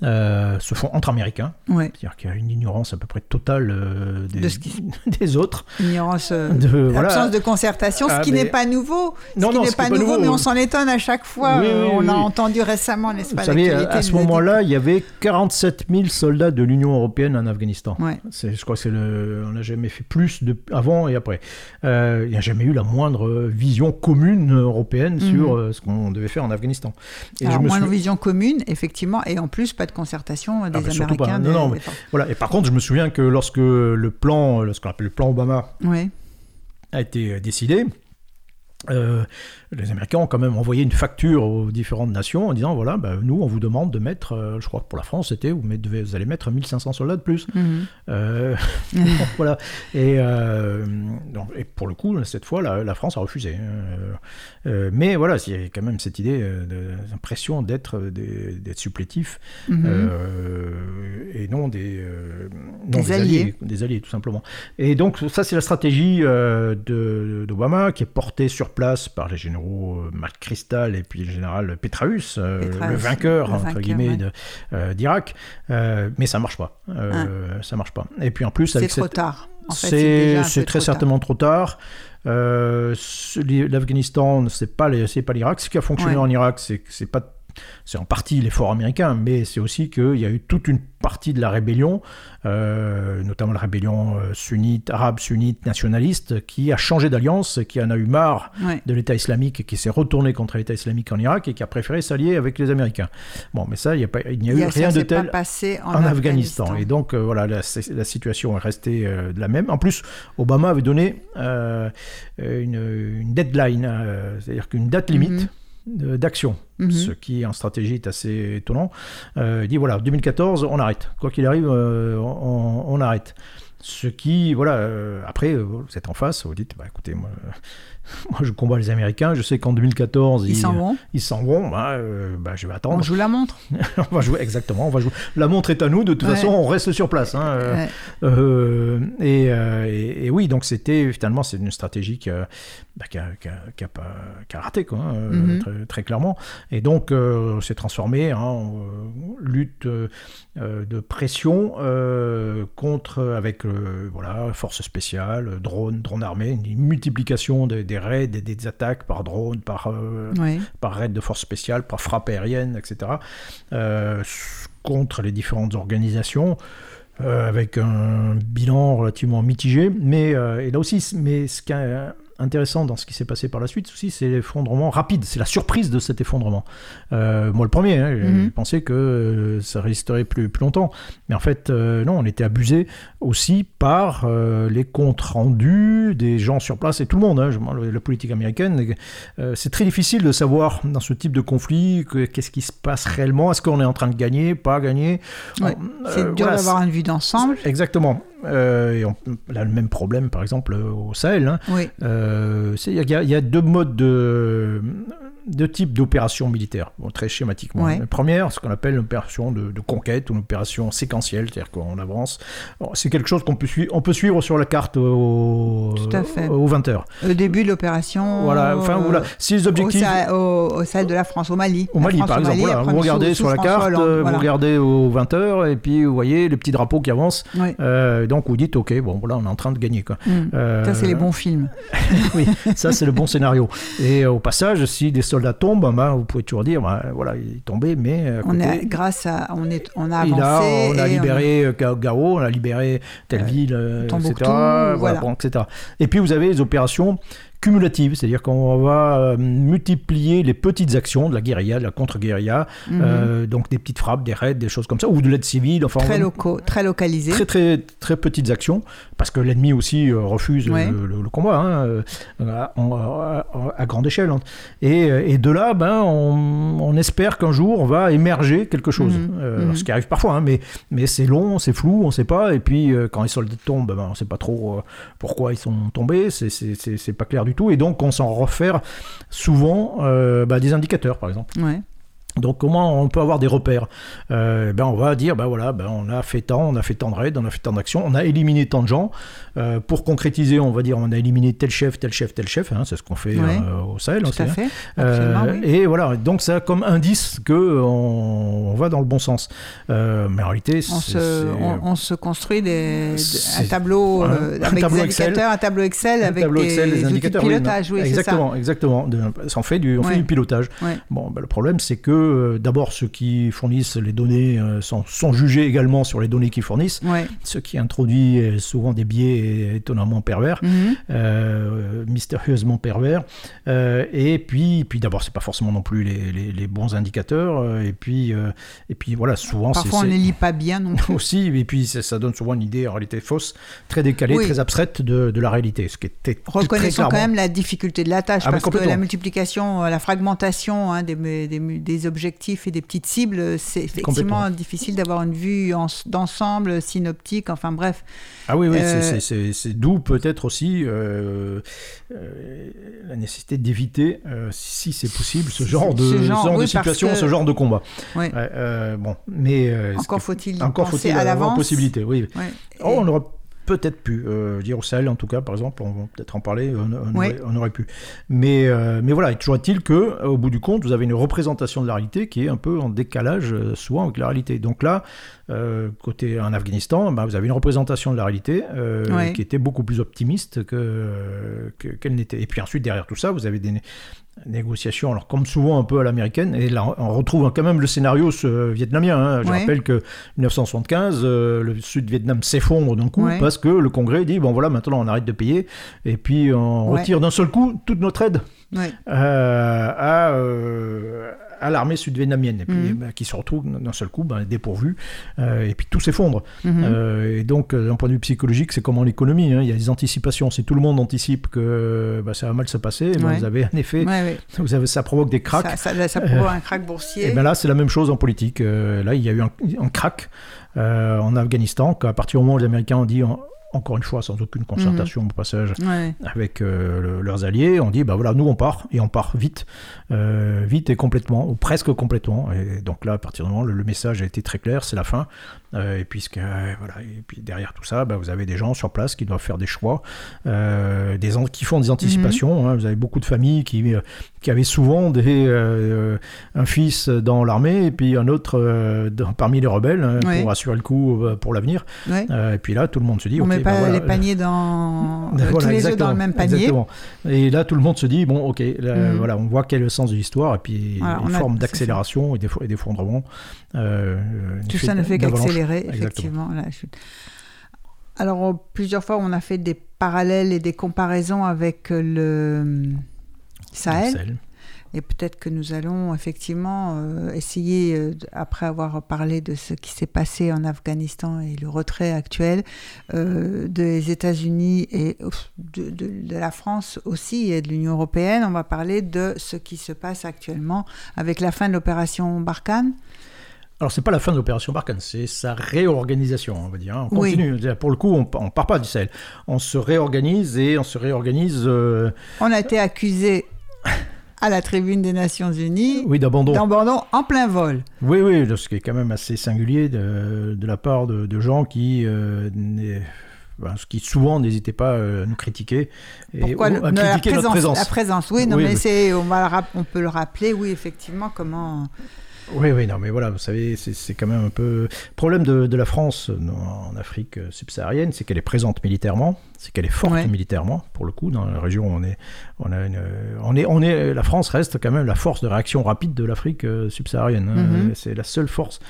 euh, se font entre Américains. Ouais. C'est-à-dire qu'il y a une ignorance à peu près totale euh, des, De ce qui- des autres. Ignorance, euh, De, voilà. absence de concertation, ce Ah, qui mais- n'est pas nouveau. Non, ce qui n'est pas nouveau, mais on s'en étonne à chaque fois. Oui, oui, on l'a oui. entendu récemment, n'est-ce Vous pas savez, à, ce moment-là, il y avait 47 000 soldats de l'Union européenne en Afghanistan. Ouais. Je crois que le, on n'a jamais fait plus de, avant et après. Euh, il n'y a jamais eu la moindre vision commune européenne sur euh, ce qu'on devait faire en Afghanistan. Et Mhm. Alors, je me moins souviens- vision commune, effectivement, et en plus, pas de concertation des surtout pas. Américains. Non, des- non, mais- des- Voilà. Et par contre, je me souviens que lorsque le plan, ce qu'on appelle le plan Obama, Ouais. a été euh, décidé, euh, les Américains ont quand même envoyé une facture aux différentes nations en disant voilà, bah, nous, on vous demande de mettre, euh, je crois que pour la France, c'était vous, vous allez mettre 1500 soldats de plus. Mhm. Euh, voilà. Et, pour le coup, cette fois, la, la France a refusé. Mais voilà, il y a quand même cette idée, l'impression d'être, supplétif Mhm. et non des, non Des alliés. des alliés tout simplement. Et donc ça c'est la stratégie d'Obama qui est portée sur place par les généraux euh, McChrystal et puis le général Petraeus, euh, Petraeus, le vainqueur le entre vainqueur, guillemets ouais. euh, d'Irak, mais ça marche pas, Euh, ça marche pas. Et puis en plus C'est trop cette- tard. En fait, c'est très trop tard. certainement trop tard. Euh, ce- l'Afghanistan, c'est pas les- pas l'Irak. Ce qui a fonctionné Ouais. en Irak, c'est que c'est pas c'est en partie l'effort américain, mais c'est aussi qu'il y a eu toute une partie de la rébellion, euh, notamment la rébellion euh, sunnite, arabe sunnite nationaliste, qui a changé d'alliance, qui en a eu marre Ouais. de l'État islamique qui s'est retourné contre l'État islamique en Irak et qui a préféré s'allier avec les Américains. Bon, mais ça, il n'y a, pas- il n'y a Il y eu a- ça rien de pas tel passé en, en Afghanistan. Et donc, euh, voilà, la, la situation est restée euh, la même. En plus, Obama avait donné une, une deadline, c'est-à-dire qu'une date limite. de- D'action, Mhm. ce qui en stratégie est assez étonnant. Euh, il dit voilà, 2014, on arrête. Quoi qu'il arrive, euh, on, on arrête. Ce qui, voilà, euh, après, euh, vous êtes en face, vous dites, bah écoutez, moi, moi je combats les Américains, je sais qu'en 2014, Ils s'en vont. ils s'en vont, bah, euh, bah, je vais attendre. On joue la montre. on va jouer, exactement, on va jouer. La montre est à nous, de toute Ouais. façon, on reste sur place. hein, euh, Ouais. euh, et, euh, et- et oui, donc c'était finalement c'est une stratégie qui a, bah, qui a, qui a- qui a pas, qui a raté quoi, hein, euh, Mhm. très, très clairement. Et donc euh, c'est transformé hein, en euh, lutte euh, euh, de pression euh, contre avec euh, voilà forces spéciales, drones, drones armés, une multiplication des, des raids, des, des attaques par drone, par euh, Ouais. par raid de forces spéciales, par frappe aérienne, etc., euh, contre les différentes organisations, euh, avec un bilan relativement mitigé. Mais euh, et là aussi, mais ce qui est intéressant dans ce qui s'est passé par la suite aussi, c'est l'effondrement rapide, c'est la surprise de cet effondrement. Euh, moi, le premier, hein, j'ai Mhm. pensé que euh, ça résisterait plus, plus longtemps. Mais en fait, euh, non, on était abusé aussi par euh, les comptes rendus des gens sur place et tout le monde. hein. Je- la politique américaine, c'est très difficile de savoir dans ce type de conflit que- qu'est-ce qui se passe réellement. Est-ce qu'on est en train de gagner, pas gagner? Ouais. C'est dur voilà, d'avoir une vue d'ensemble. Exactement. Euh, et on, a le même problème, par exemple, euh, au Sahel. hein. Oui. Euh, y, il y a deux modes de, deux types d'opérations militaires, bon, très schématiquement. Ouais. La première, ce qu'on appelle une opération de, de conquête ou une opération séquentielle, c'est-à-dire qu'on avance. C'est quelque chose qu'on peut, suivre, on peut suivre sur la carte au, Tout à fait. aux 20 heures. Au début de l'opération. Voilà, enfin, euh, voilà. Si les Au, objectifs. Au, au Sahel de la France, au Mali. Au Mali, France par au exemple, Mali, voilà, après vous regardez sous sur la carte, Hollande, euh, voilà. vous regardez aux 20 heures, et puis vous voyez les petits drapeaux qui avancent. Ouais. Euh, donc vous dites, ok, bon, voilà, on est en train de gagner. Quoi. Mm. Euh, Ça, c'est les bons films. oui, ça c'est le bon scénario. Et euh, au passage, si des soldats tombent, ben, vous pouvez toujours dire, ben, voilà, il est tombé, mais à On est, grâce à, on est, on a il a, avancé. on a libéré euh, Ga- Gao, on a libéré telle Euh, ville, euh, Tombouctou, etc., voilà, voilà. bon, etc. Et puis vous avez les opérations cumulatives, c'est-à-dire qu'on va euh, multiplier les petites actions de la guérilla, de la contre-guérilla, Mhm. euh, donc des petites frappes, des raids, des choses comme ça, ou de l'aide civile, enfin, très locaux, très localisés. très très très petites actions parce que l'ennemi aussi euh, refuse Ouais. le, le- le combat hein, à, en- à- à grande échelle hein. et, et de là ben on, on espère qu'un jour va émerger quelque chose Mhm. Euh, Mhm. ce qui arrive parfois hein, mais mais c'est long c'est flou on sait pas et puis quand les soldats tombent ben, on sait pas trop pourquoi ils sont tombés c'est pas clair du et donc on s'en refaire souvent euh, bah, des indicateurs par exemple. Donc comment on peut avoir des repères euh, ben On va dire, ben voilà, ben on a fait tant, on a fait tant de raids, on a fait tant d'actions, on a éliminé tant de gens. Euh, pour concrétiser, on va dire, on a éliminé tel chef, tel chef, tel chef, hein, c'est ce qu'on fait Ouais. euh, au Sahel. Tout aussi, à hein. fait. Oui. Et voilà, donc ça a comme indice que on, on va dans le bon sens. Mais en réalité, On c'est- se, on, on se construit des, de- un tableau Un avec tableau des Excel. indicateurs, un tableau Excel un avec tableau des, Excel, des outils de indicateurs, oui, pilotage. non. Oui, c'est ça. exactement, exactement. De- on fait du, on fait Ouais. du pilotage. Ouais. Bon, ben, le problème, c'est que euh, d'abord, ceux qui fournissent les données euh, sont, sont jugés également sur les données qu'ils fournissent, Ouais. ce qui introduit euh, souvent des biais étonnamment pervers. Mhm. euh, mystérieusement pervers. Euh, et puis, puis d'abord, c'est pas forcément non plus les, les- les bons indicateurs. et puis, et puis voilà, souvent, Parfois, on ne les lit pas bien non plus. aussi. Et puis, ça, donne souvent une idée en réalité fausse, très décalée, Oui. très abstraite de, de la réalité. Ce qui était Reconnaissons quand même la difficulté de la tâche, Ah, parce que la multiplication, la fragmentation hein, des, des, des objectifs et des petites cibles, c'est effectivement difficile d'avoir une vue en- d'ensemble, synoptique, enfin bref. Ah oui, oui, Euh, c'est- c'est d'où peut-être aussi euh, euh, la nécessité d'éviter, euh, si c'est possible, ce genre de, Ce ce genre, oui, de situation, que- ce genre de combat. Euh, bon, mais euh, Encore faut-il encore faut-il à avoir possibilité, oui. Oh, Et- on aurait peut-être pu, euh, dire au Sahel en tout cas, par exemple, on va peut-être en parler, on, on Ouais. aurait, on aurait pu. Mais, euh, mais voilà, toujours est-il que, euh, au bout du compte, vous avez une représentation de la réalité qui est un peu en décalage euh, souvent avec la réalité. Donc là, côté en Afghanistan, bah, vous avez une représentation de la réalité Ouais. qui était beaucoup plus optimiste que, que- qu'elle n'était. Et puis ensuite, derrière tout ça, vous avez des né- négociations, alors comme souvent un peu à l'américaine, et là on retrouve quand même le scénario ce vietnamien. hein. Je Ouais. rappelle que 1975, euh, le sud Vietnam s'effondre d'un coup Ouais. parce que le Congrès dit bon voilà maintenant on arrête de payer et puis on Ouais. retire d'un seul coup toute notre aide euh, à, euh, à l'armée sud-vietnamienne et puis Mhm. bah, qui se retrouve d'un seul coup ben, dépourvue euh, et puis tout s'effondre. Mhm. Euh, et donc euh, d'un point de vue psychologique c'est comme en économie, hein, il y a des anticipations. Si tout le monde anticipe que bah, ça va mal se passer, ben, Ouais. vous avez un effet, Ouais, ouais. vous avez, ça provoque des cracks. Ça, ça, ça provoque un crack boursier. Et bien là, c'est la même chose en politique. Là, il y a eu un, un crack euh, en Afghanistan, qu'à partir du moment où les Américains ont dit, encore une fois, sans aucune concertation au passage, Ouais. avec euh, le- leurs alliés, on dit, bah voilà, nous on part, et on part vite, euh, vite et complètement, ou presque complètement. Et donc là, à partir du moment où le, le message a été très clair, c'est la fin. Euh, et, puisque, euh, voilà, et puis derrière tout ça, bah, vous avez des gens sur place qui doivent faire des choix, euh, des qui font des anticipations. hein. vous avez beaucoup de familles qui, qui avaient souvent des, un fils dans l'armée et puis un autre dans- parmi les rebelles hein, Ouais. pour assurer le coup pour l'avenir. Ouais. Et puis là, tout le monde se dit, On ok, met bah pas voilà, les paniers dans voilà, tous les œufs dans le même panier. exactement. Et là, tout le monde se dit bon, ok, là, Mhm. voilà, on voit quel est le sens de l'histoire et puis une forme d'accélération et d'eff- et d'effondrement. euh, Tout ça ne fait qu'accélérer, Effectivement, la chute. Alors, euh, plusieurs fois, on a fait des parallèles et des comparaisons avec euh, le Sahel. Sahel. Et peut-être que nous allons effectivement euh, essayer, euh, après avoir parlé de ce qui s'est passé en Afghanistan et le retrait actuel euh, des États-Unis et de- de la France aussi et de l'Union européenne, on va parler de ce qui se passe actuellement avec la fin de l'opération Barkhane. Alors, c'est pas la fin de l'opération Barkhane, c'est sa réorganisation, on va dire. hein. On continue. Pour le coup, on, on part pas du Sahel. On se réorganise et on se réorganise, euh, On a été accusé à la tribune des Nations Unies oui, d'abandon. en plein vol. Oui, oui, ce qui est quand même assez singulier de, de la part de, de gens qui, euh, ben, qui souvent n'hésitaient pas euh, à nous critiquer et Pourquoi ou la présence, notre présence. La présence, oui, non, Oui, mais c'est, on peut le rappeler, oui, effectivement, comment. Oui, oui, non, mais voilà, vous savez, c'est quand même un peu. Le problème de, de la France en Afrique subsaharienne, c'est qu'elle est présente militairement, c'est qu'elle est forte Ouais. militairement, pour le coup, dans la région, on est, on a une, on est, on est, la France reste quand même la force de réaction rapide de l'Afrique euh, subsaharienne. hein. Mhm. C'est la seule force,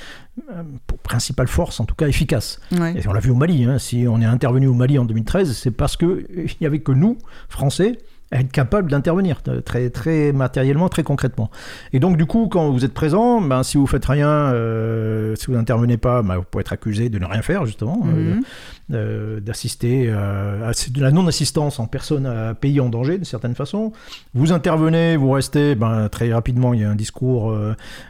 euh, principale force, en tout cas efficace. Ouais. Et on l'a vu au Mali, hein. si on est intervenu au Mali en 2013, c'est parce qu'il n'y avait que nous, Français, être capables d'intervenir euh, très, très matériellement, très concrètement. Et donc, du coup, quand vous êtes présent, ben, si vous faites rien, euh, si vous n'intervenez pas, ben, vous pouvez être accusé de ne rien faire, justement, euh, Mhm. Euh, d'assister euh, à de la non-assistance en personne à pays en danger, d'une certaine façon. Vous intervenez, vous restez, ben, très rapidement, il y a un discours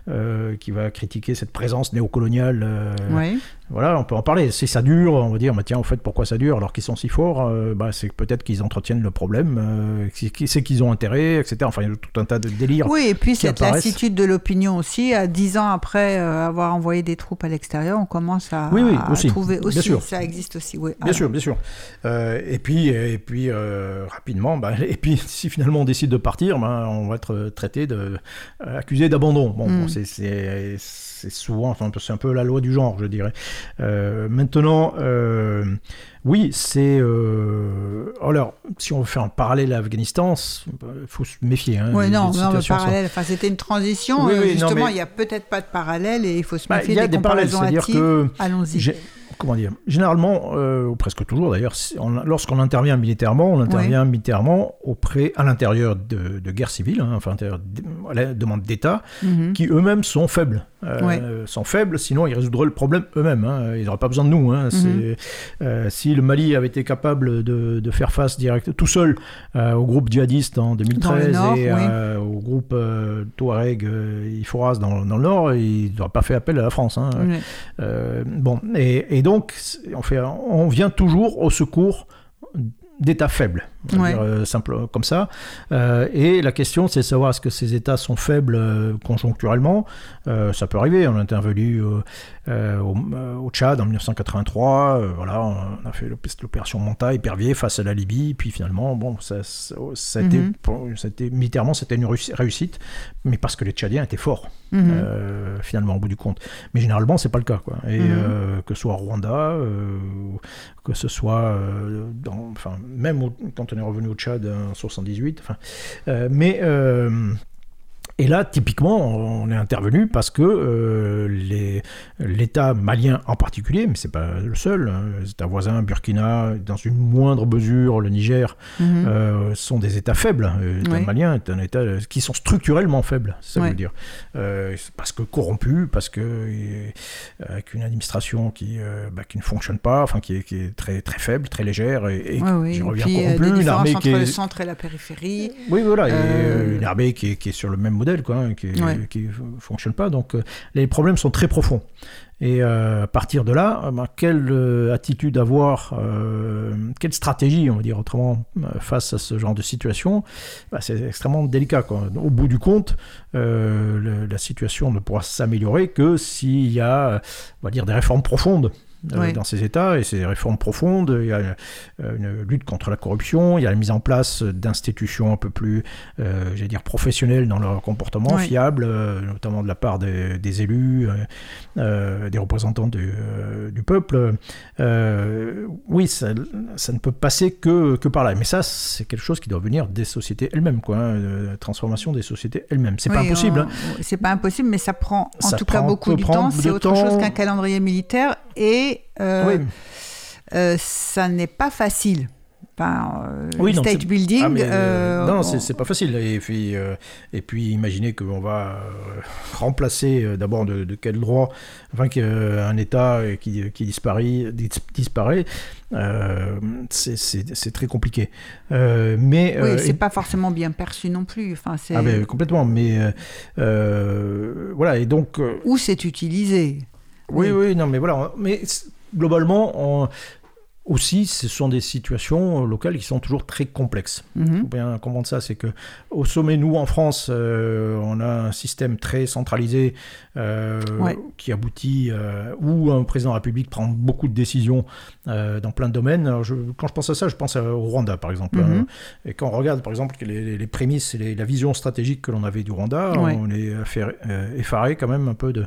euh, qui va critiquer cette présence néocoloniale. Ouais. voilà, on peut en parler. Si ça dure, on va dire, bah, tiens, au fait, pourquoi ça dure alors qu'ils sont si forts bah, C'est peut-être qu'ils entretiennent le problème, c'est qu'ils ont intérêt, etc. Enfin, il y a tout un tas de délires. Oui, et puis cette lassitude de l'opinion aussi, à dix ans après avoir envoyé des troupes à l'extérieur, on commence à, Oui, oui, à aussi. trouver Bien sûr. ça existe aussi, oui. Bien sûr, bien sûr. Euh, et puis, et puis euh, rapidement, bah, et puis si finalement on décide de partir, ben, on va être traité de euh, accusé d'abandon. Bon, Mm. bon, c'est- c'est souvent, enfin, c'est un peu la loi du genre, je dirais. Euh, maintenant, euh, oui, c'est. euh, alors, si on veut faire un parallèle à l'Afghanistan, il faut se méfier. Hein, Oui, non, non, le parallèle, enfin, c'était une transition. Oui, euh, oui, justement, mais- il n'y a peut-être pas de parallèle et il faut se Bah, méfier il y a des des parallèles, comparaisons hâtives. que Allons-y. Comment dire Généralement, euh, ou presque toujours d'ailleurs, lorsqu'on intervient militairement, on intervient militairement auprès, à l'intérieur de, de guerres civiles, hein, enfin, à l'intérieur d- à la demande d'État, Mhm. qui eux-mêmes sont faibles. Euh, Ouais. Sont faibles, sinon ils résoudraient le problème eux-mêmes. hein. Ils n'auraient pas besoin de nous. hein. Mhm. Euh, si le Mali avait été capable de, de faire face direct, tout seul euh, au groupe djihadiste en 2013 Nord, et oui. euh, au groupe Touareg Iforas dans, dans le Nord, ils n'auraient pas fait appel à la France. hein. Bon, et, et donc, on, fait, on vient toujours au secours d'États faibles, Ouais. euh, simple comme ça. Euh, et la question, c'est de savoir est-ce que ces États sont faibles euh, conjoncturellement. Ça peut arriver. On a intervenu au, au Tchad en 1983. euh, voilà, on a fait l'op- l'opération Manta, épervier face à la Libye. Puis finalement, bon, ça, ça, ça a été, pour- ça a été- militairement, c'était une réussi- réussite, mais parce que les Tchadiens étaient forts. Mhm. Finalement au bout du compte. Mais généralement c'est pas le cas quoi. Et Mhm. que ce soit au Rwanda, que ce soit dans, même quand on est revenu au Tchad en 78. Enfin, euh, mais euh, et là, typiquement, on est intervenu parce que euh, l'État malien en particulier, mais c'est pas le seul, hein, les États voisins, Burkina, dans une moindre mesure, le Niger, Mhm. euh, sont des États faibles. Euh, L'État Oui. malien est un État euh, qui sont structurellement faibles, ça veux dire. Euh, parce que corrompu, parce que euh, avec une administration qui, euh, bah, qui ne fonctionne pas, enfin qui est, qui est très très faible, très légère et, et oui. j'y reviens euh, corrompue, une armée entre qui le centre et la périphérie. oui, voilà, et, Euh, euh, une armée qui est, qui est sur le même modèle, quoi, hein, qui ne fonctionne pas. Donc, euh, les problèmes sont très profonds. Et euh, à partir de là, euh, ben, quelle euh, attitude avoir, euh, quelle stratégie, on va dire autrement, face à ce genre de situation, ben, c'est extrêmement délicat. Quoi. Au bout du compte, le- la situation ne pourra s'améliorer que s'il y a, on va dire, des réformes profondes. Euh, Ouais. dans ces États, et ces réformes profondes, il y a euh, une lutte contre la corruption, il y a la mise en place d'institutions un peu plus, euh, j'allais dire, professionnelles dans leur comportement, Ouais. fiables, notamment de la part des, des élus, euh, des représentants du, du peuple. Euh, oui, ça, ça ne peut passer que, que par là. Mais ça, c'est quelque chose qui doit venir des sociétés elles-mêmes, quoi, hein, de la transformation des sociétés elles-mêmes. C'est pas Oui, impossible. on- hein. C'est pas impossible, mais ça prend en Ça tout cas beaucoup de temps. C'est autre temps. chose qu'un calendrier militaire et euh, Oui. euh, ça n'est pas facile. Enfin, euh, Oui, le non, stage c'est- building. Ah, mais, euh, non, on- c'est pas facile. Et puis, euh, et puis imaginez qu'on va remplacer d'abord de, de quel droit, enfin qu'un État qui, qui disparaît, dis- disparaît, c'est- très compliqué. Mais Oui, c'est et- pas forcément bien perçu non plus. Enfin, ah, ben, complètement. Mais voilà. Et donc. où c'est utilisé. Oui, Oui. oui, non, mais voilà. Mais globalement, on- aussi, ce sont des situations locales qui sont toujours très complexes. Il Mhm. faut bien comprendre ça, c'est que au sommet, nous en France, euh, on a un système très centralisé euh, Ouais. qui aboutit euh, où un président de la République prend beaucoup de décisions euh, dans plein de domaines. Je- quand je pense à ça, je pense au Rwanda par exemple. Mhm. hein. Et quand on regarde par exemple les, prémices et les- la vision stratégique que l'on avait du Rwanda, Ouais. on est euh, effaré quand même un peu de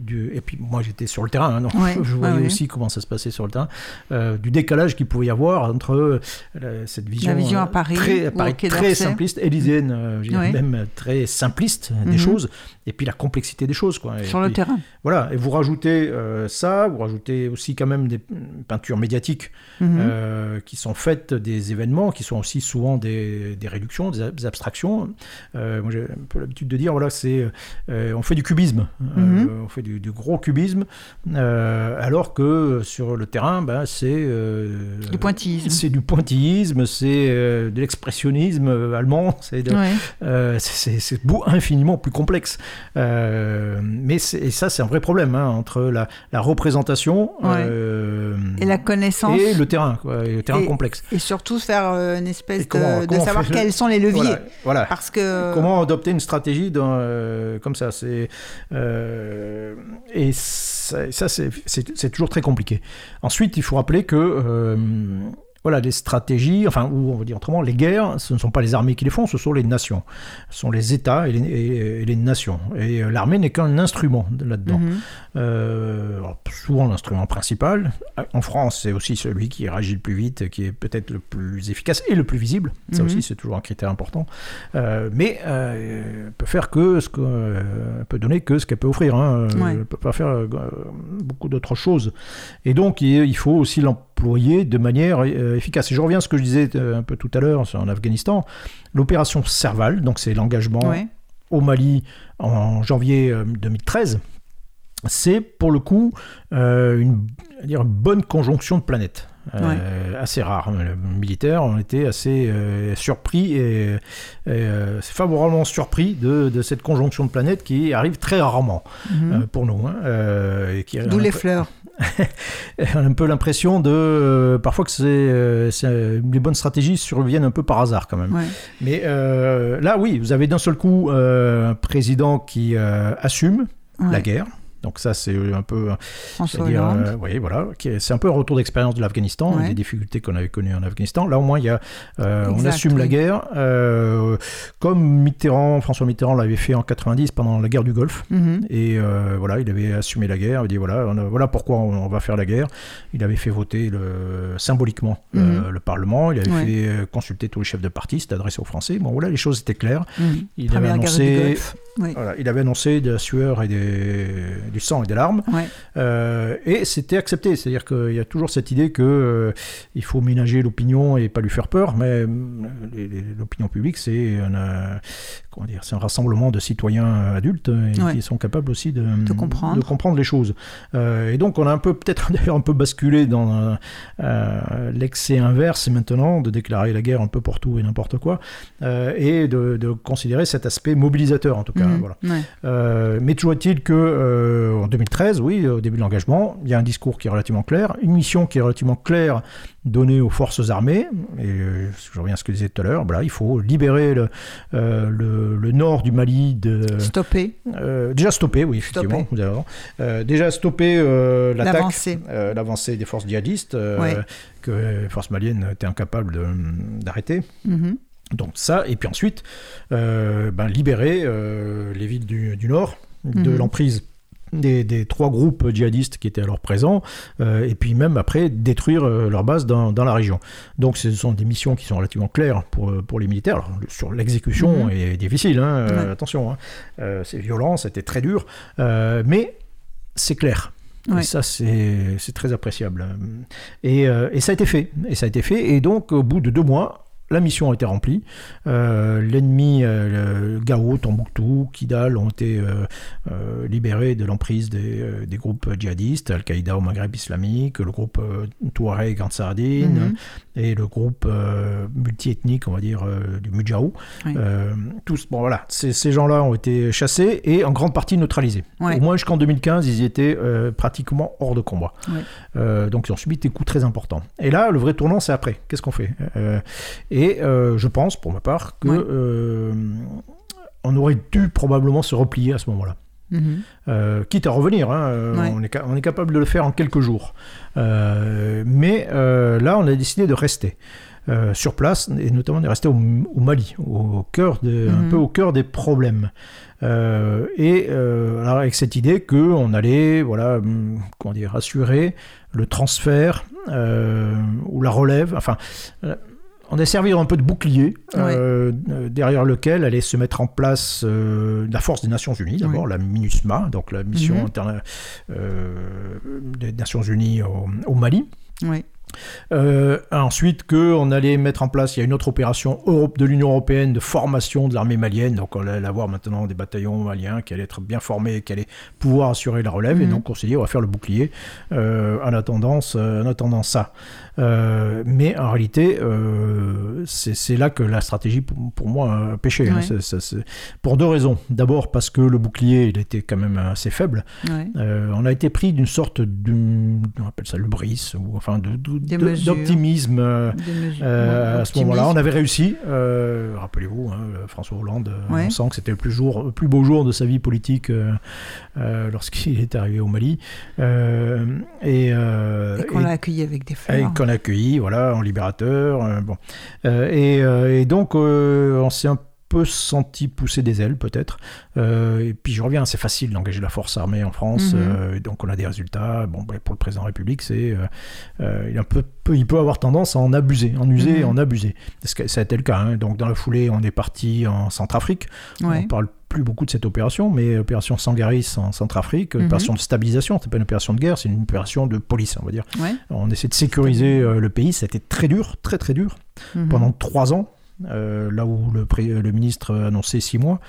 du, et puis moi j'étais sur le terrain, hein, donc Ouais, je voyais ouais. aussi comment ça se passait sur le terrain, euh, du décalage qu'il pouvait y avoir entre euh, la- cette vision, vision à euh, Paris très, à Paris, très simpliste, élyséenne, même très simpliste des Mhm. choses, et puis la complexité des choses. Quoi. Et Sur le terrain. Voilà, et vous rajoutez euh, ça, vous rajoutez aussi quand même des peintures médiatiques Mhm. euh, qui sont faites des événements, qui sont aussi souvent des, des réductions, des, ab- des abstractions. Euh, moi, j'ai un peu l'habitude de dire, voilà, c'est, on fait du cubisme, Mhm. on fait du, du gros cubisme, alors que sur le terrain, ben, c'est Du pointillisme. c'est du pointillisme, c'est de l'expressionnisme allemand, c'est Ouais. c'est- infiniment plus complexe. Euh, mais et ça, c'est un vrai problème hein, entre la, la représentation Ouais. euh, Et la connaissance. et le terrain, quoi, et le terrain Et- complexe. Et surtout faire euh, une espèce comment- de, comment savoir fait- quels sont les leviers. Voilà, voilà. Parce que. Comment adopter une stratégie dans, euh, comme ça c'est, Et ça, c'est, toujours très compliqué. Ensuite, il faut rappeler que voilà, les stratégies, enfin, ou on va dire autrement, les guerres, ce ne sont pas les armées qui les font, ce sont les nations. Ce sont les États et les, et- et les nations. Et euh, l'armée n'est qu'un instrument de- là-dedans. Mhm. Euh, souvent l'instrument principal. En France, c'est aussi celui qui réagit le plus vite, qui est peut-être le plus efficace et le plus visible. Ça Mhm. aussi, c'est toujours un critère important. Euh, mais euh, peut faire que ce que euh, peut donner que ce qu'elle peut offrir. Hein. Ouais. Elle peut pas faire beaucoup d'autres choses. Et donc, il, il faut aussi l'employer de manière efficace. Et je reviens à ce que je disais euh, un peu tout à l'heure en Afghanistan. L'opération Serval, donc c'est l'engagement Ouais. au Mali en janvier euh, 2013, c'est pour le coup euh, une, dire, une bonne conjonction de planètes. Euh, assez rare. Les militaires ont été assez euh, surpris et, et, euh, favorablement surpris de, de cette conjonction de planètes qui arrive très rarement Mhm. euh, pour nous. hein, euh, D'où les fleurs. on a un peu l'impression de euh, parfois que c'est, euh, c'est- les bonnes stratégies surviennent un peu par hasard quand même. Ouais. Mais euh, là, oui, vous avez d'un seul coup euh, un président qui euh, assume Ouais. la guerre. Donc ça, c'est un peu, Hollande. euh, oui, voilà, c'est un peu un retour d'expérience de l'Afghanistan, Ouais. des difficultés qu'on avait connues en Afghanistan. Là, au moins, il y a, euh, on assume la guerre, euh, comme Mitterrand, François Mitterrand l'avait fait en 90 pendant la guerre du Golfe. Mhm. Et voilà, il avait assumé la guerre, il dit voilà, on a- voilà pourquoi on, on va faire la guerre. Il avait fait voter le, symboliquement Mhm. le Parlement, il avait Ouais. fait consulter tous les chefs de parti, c'était adressé aux Français. Bon voilà, les choses étaient claires. Mhm. Il avait annoncé, voilà, il avait annoncé de la sueur et des, du sang et des larmes. Ouais. Euh, et c'était accepté, c'est-à-dire qu'il y a toujours cette idée que euh, il faut ménager l'opinion et pas lui faire peur, mais euh, l'opinion publique, c'est un, comment dire, c'est un rassemblement de citoyens adultes et Ouais. qui sont capables aussi de, De comprendre. de comprendre les choses. Et donc on a un peu, peut-être d'ailleurs un peu basculé dans l'excès inverse maintenant, de déclarer la guerre un peu pour tout et n'importe quoi, et de, de considérer cet aspect mobilisateur en tout cas. Mhm. Voilà. Ouais. Euh, mais toujours est-il que euh, en 2013, oui, au début de l'engagement, il y a un discours qui est relativement clair, une mission qui est relativement claire donnée aux forces armées. Et euh, je reviens à ce que je disais tout à l'heure. Il faut libérer le, euh, le, le nord du Mali de Stopper. euh, déjà stopper, oui, effectivement. Stopper. Euh, déjà stopper euh, l'attaque, L'avancée. euh, des forces djihadistes euh, Ouais. que les forces maliennes étaient incapables d'arrêter. Mhm. Donc ça, et puis ensuite, euh, ben, libérer euh, les villes du, du nord de Mhm. l'emprise des, des trois groupes djihadistes qui étaient alors présents, euh, et puis même après détruire euh, leur base dans, dans la région. Donc ce sont des missions qui sont relativement claires pour, pour les militaires. Alors, sur l'exécution Mhm. est difficile, hein, euh, Ouais. attention, hein. Euh, c'est violent, c'était très dur, euh, mais c'est clair. Ouais. Et ça, c'est c'est très appréciable. Et, euh, et ça a été fait. Et ça a été fait. Et donc, au bout de deux mois, la mission a été remplie. Euh, L'ennemi, euh, le Gao, Tombouctou, Kidal ont été euh, libérés de l'emprise des, des groupes djihadistes, Al-Qaïda au Maghreb islamique, le groupe Touareg en Sardine Mhm. et le groupe multiethnique, on va dire, du Mujahou. Oui. Tous, bon voilà, ces, gens-là ont été chassés et en grande partie neutralisés. Ouais. Au moins jusqu'en 2015, ils y étaient pratiquement hors de combat. Ouais. Donc ils ont subi des coups très importants. Et là, le vrai tournant, c'est après. Qu'est-ce qu'on fait? Et euh, je pense, pour ma part, que Ouais. euh, on aurait dû probablement se replier à ce moment-là. Mhm. Euh, quitte à revenir, hein, Ouais. on, est, ca- on est capable de le faire en quelques jours. Mais là, on a décidé de rester euh, sur place et notamment de rester au, au Mali, au cœur de, un Mhm. peu au cœur des problèmes. Euh, et euh, avec cette idée que on allait, voilà, hum, comment dire, assurer le transfert ou la relève, enfin. On a servi un peu de bouclier euh, euh, derrière lequel allait se mettre en place euh, la force des Nations Unies, d'abord la MINUSMA, donc la mission Mhm. interne euh, des Nations Unies au, au Mali. Oui. Euh, ensuite, qu'on allait mettre en place, il y a une autre opération Europe de l'Union européenne de formation de l'armée malienne. Donc, on allait avoir maintenant des bataillons maliens qui allaient être bien formés, qui allaient pouvoir assurer la relève. Et Mhm. donc, on s'est dit, on va faire le bouclier euh, en, attendant, en attendant ça. Euh, mais en réalité, euh, c'est là que la stratégie, pour, pour moi, a péché. hein. Pour deux raisons. D'abord, parce que le bouclier, il était quand même assez faible. Ouais. On a été pris d'une sorte de, on appelle ça le bris, ou enfin de-. D'optimisme. euh, euh, à ce moment-là, on avait réussi. euh, Rappelez-vous, hein, François Hollande, Ouais. on sent que c'était le plus, jour, le plus beau jour de sa vie politique lorsqu'il est arrivé au Mali. Et Et qu'on et- l'a accueilli avec des et fleurs. qu'on a accueilli, voilà, en libérateur. bon. Et, et donc, on s'est un peu senti pousser des ailes, peut-être. Euh, et puis, je reviens, c'est facile d'engager la force armée en France. Mhm. euh, donc, on a des résultats. Bon, ben, pour le président de la République, c'est, euh, il, a un peu, peu- il peut avoir tendance à en abuser, en user Mhm. en abuser. Parce que ça a été le cas. hein. Donc, dans la foulée, on est parti en Centrafrique. Ouais. On parle plus beaucoup de cette opération, mais opération Sangaris en Centrafrique, Mhm. opération de stabilisation, c'est pas une opération de guerre, c'est une opération de police, on va dire. Ouais. On essaie de sécuriser le pays. Ça a été très dur, très très dur, Mhm. pendant trois ans. Euh, là où le, pré- le ministre a annoncé six mois.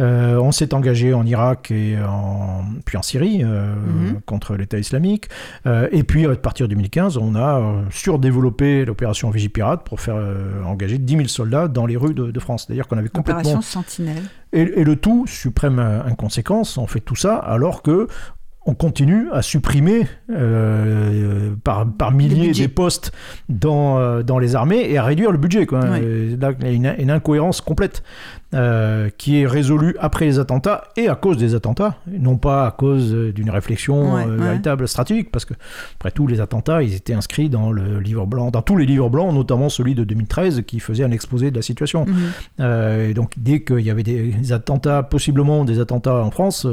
Euh, on s'est engagé en Irak et en, puis en Syrie euh, Mhm. contre l'État islamique. Et puis à partir de 2015, on a surdéveloppé l'opération Vigipirate pour faire engager 10 000 soldats dans les rues de, de France. C'est-à-dire qu'on avait complètement Opération Sentinelle. et, et le tout, suprême inconséquence, on fait tout ça alors que on continue à supprimer euh, par, par milliers des postes dans, euh, dans les armées et à réduire le budget. Quoi. Euh, Là, il y a une, une incohérence complète euh, qui est résolue après les attentats et à cause des attentats, et non pas à cause euh, d'une réflexion Ouais, euh, ouais. véritable stratégique, parce que après tout, les attentats, ils étaient inscrits dans le livre blanc, dans tous les livres blancs, notamment celui de 2013 qui faisait un exposé de la situation. Mhm. Euh, et donc dès qu'il y avait des attentats, possiblement des attentats en France,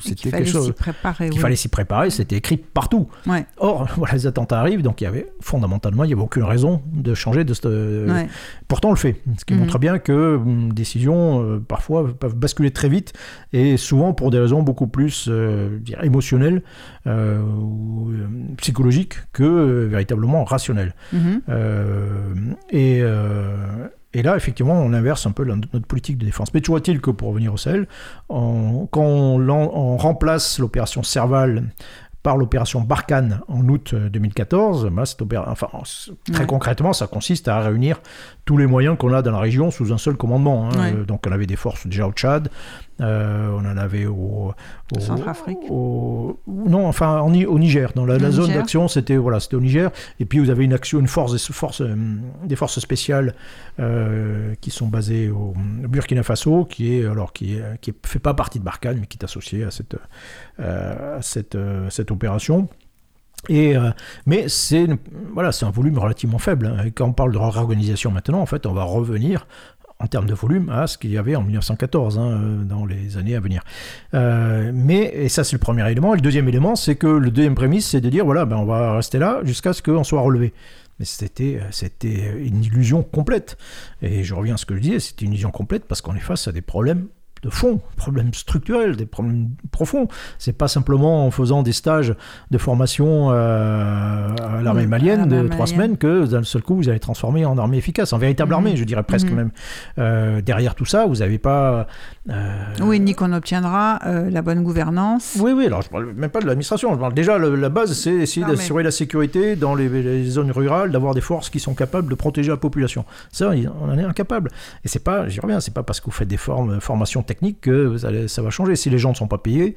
c'était fallait quelque chose s'y préparer. qu'il oui. fallait s'y préparer, c'était écrit partout. Ouais. Or, voilà, les attentats arrivent, donc il y avait fondamentalement, il n'y avait aucune raison de changer de cette... Pourtant, on le fait, ce qui Mhm. montre bien que hum, euh, parfois, peuvent basculer très vite, et souvent pour des raisons beaucoup plus euh, émotionnelles euh, ou psychologiques que véritablement rationnelles. Mhm. Et, et là, effectivement, on inverse un peu notre politique de défense. Mais toujours est-il que pour revenir au Sahel, on- quand on, remplace l'opération Serval par l'opération Barkhane en août euh, 2014, bah, opéra- enfin, très Ouais. concrètement, ça consiste à réunir tous les moyens qu'on a dans la région sous un seul commandement. hein. Ouais. Euh, Donc on avait des forces déjà au Tchad, euh, on en avait au, au- Centrafrique. au- non, enfin en au Niger. Dans la, zone d'action, c'était voilà, c'était au Niger. Et puis vous avez une action, une force, des forces, euh, des forces spéciales euh, qui sont basées au Burkina Faso, qui est alors qui est- qui fait pas partie de Barkhane, mais qui est associée à cette euh, à cette cette opération. Euh, mais c'est voilà, un volume relativement faible. hein. Quand on parle de réorganisation maintenant, en fait, on va revenir en termes de volume à ce qu'il y avait en 1914, hein, euh, dans les années à venir. Euh, mais, et ça c'est le premier élément. Et le deuxième élément, c'est que le deuxième prémisse, c'est de dire, voilà, ben, on va rester là jusqu'à ce qu'on soit relevé. Mais c'était, c'était une illusion complète. Et je reviens à ce que je disais, c'est une illusion complète parce qu'on est face à des problèmes de fond, problèmes structurels, des problèmes profonds. C'est pas simplement en faisant des stages de formation euh, à l'armée malienne de trois semaines que d'un seul coup vous allez transformer en armée efficace, en véritable Mhm. armée, je dirais presque Mhm. même. Euh, derrière tout ça, vous n'avez pas. euh, Oui, ni qu'on obtiendra la bonne gouvernance. oui, oui, alors je parle même pas de l'administration. Je parle déjà, la base, c'est essayer mais- d'assurer la sécurité dans les, les zones rurales, d'avoir des forces qui sont capables de protéger la population. Ça, on en est incapable. Et c'est pas, j'y reviens, c'est pas parce que vous faites des formes, formations techniques que ça va changer. Si les gens ne sont pas payés,